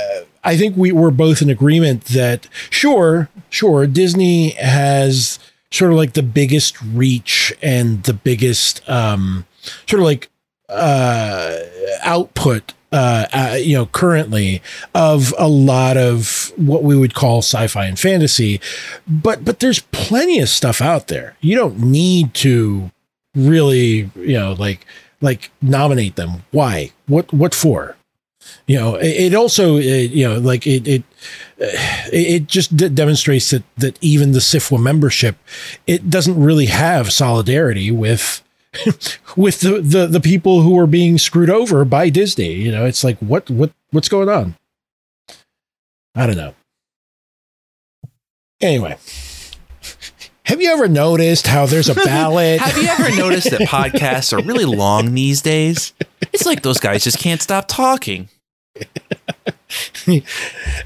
I think we were both in agreement that sure, sure, Disney has sort of like the biggest reach and the biggest um, sort of like uh, output uh, uh, you know, currently of a lot of what we would call sci-fi and fantasy, but but there's plenty of stuff out there. You don't need to really, you know, like like nominate them. Why? What what for? You know, it, it also, it, you know, like it it it it just d- demonstrates that that even the SFWA membership, it doesn't really have solidarity with with the, the the people who are being screwed over by Disney. You know, it's like what what what's going on? I don't know. Anyway, have you ever noticed how there's a ballot? Have you ever noticed that podcasts are really long these days? It's like those guys just can't stop talking.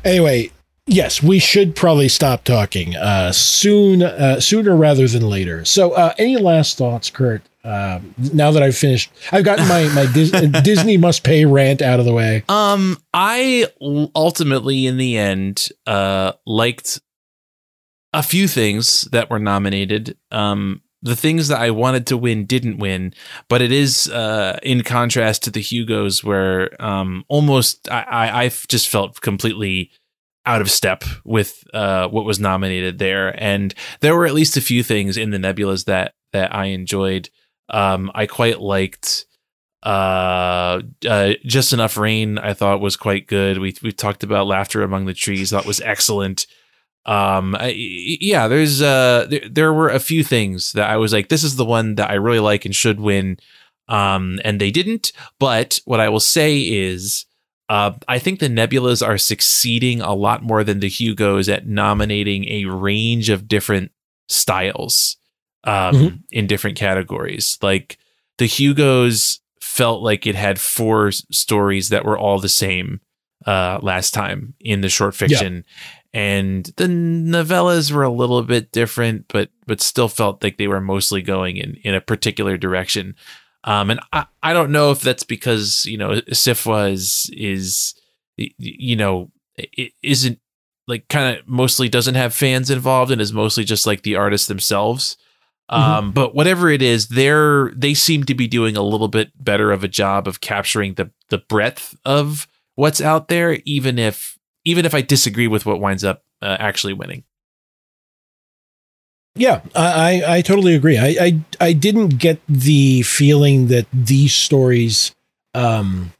anyway, yes, we should probably stop talking uh, soon, uh, sooner rather than later. So, uh, any last thoughts, Kurt? Um, now that I've finished, I've gotten my my Dis- Disney must pay rant out of the way. Um, I ultimately, in the end, uh, liked a few things that were nominated. Um, the things that I wanted to win didn't win, but it is uh, in contrast to the Hugos, where um, almost I, I I've just felt completely out of step with uh, what was nominated there, and there were at least a few things in the Nebulas that that I enjoyed. Um, I quite liked uh, uh, just enough rain. I thought was quite good. We we talked about laughter among the trees. That was excellent. Um, I, yeah, there's uh, there, there were a few things that I was like, this is the one that I really like and should win. Um, and they didn't. But what I will say is, uh, I think the Nebulas are succeeding a lot more than the Hugos at nominating a range of different styles um, Mhm. in different categories. Like the Hugos felt like it had four s- stories that were all the same uh, last time in the short fiction. And the novellas were a little bit different, but but still felt like they were mostly going in, in a particular direction. Um, and I, I don't know if that's because you know SFWA is is you know it isn't like kind of mostly doesn't have fans involved and is mostly just like the artists themselves. Um, but whatever it is, they're they seem to be doing a little bit better of a job of capturing the the breadth of what's out there, even if even if I disagree with what winds up uh, actually winning. Yeah, I, I, I totally agree. I, I I didn't get the feeling that these stories, um,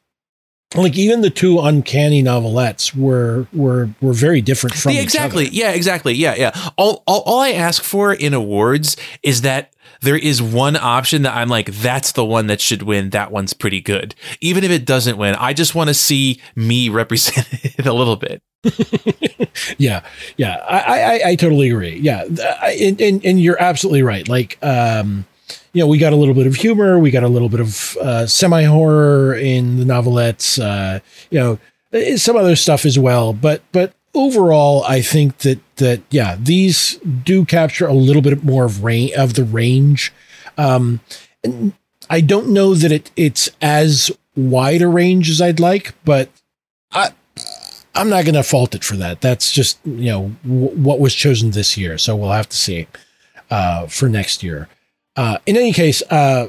like even the two uncanny novelettes were were were very different from Yeah, exactly. Yeah, exactly. Yeah, yeah. All, all all I ask for in awards is that there is one option that I'm like, that's the one that should win. That one's pretty good. Even if it doesn't win, I just want to see me represented a little bit. yeah, yeah. I, I I totally agree. Yeah, I, and, and and you're absolutely right. Like, um, you know, we got a little bit of humor, we got a little bit of uh, semi horror in the novelettes. Uh, you know, some other stuff as well. But but overall, I think that that yeah, these do capture a little bit more of range of the range. Um, and I don't know that it it's as wide a range as I'd like, but I I'm not going to fault it for that. That's just you know w- what was chosen this year, so we'll have to see uh, for next year. Uh, in any case, uh,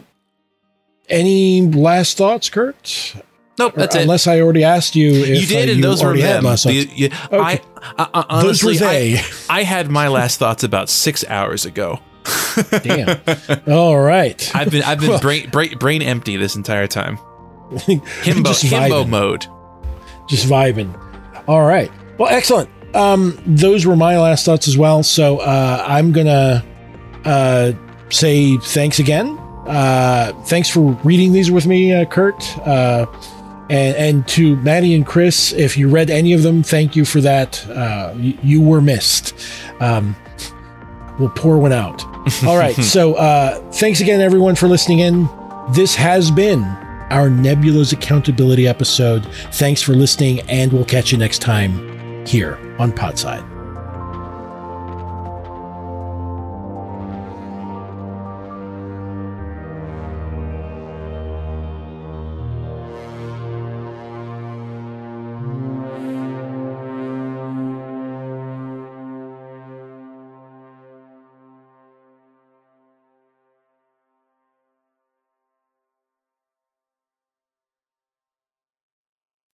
any last thoughts, Kurt? Nope, Or it. unless I already asked you if You did, uh, and those were them. The- you- I, I, I, honestly. I, I had my last thoughts about six hours ago. Damn. All right. I've been I've been brain, brain brain empty this entire time. Himbo Just himbo vibing. mode. Just vibing. All right. Well, excellent. Um, those were my last thoughts as well. So uh, I'm gonna uh, say thanks again. Uh, thanks for reading these with me, uh, Kurt. Uh, and, and to Maddie and Chris, if you read any of them, thank you for that. Uh, you, you were missed. Um, we'll pour one out. All right. so uh, thanks again, everyone, for listening in. This has been our Nebula's accountability episode. Thanks for listening, and we'll catch you next time here on Podside.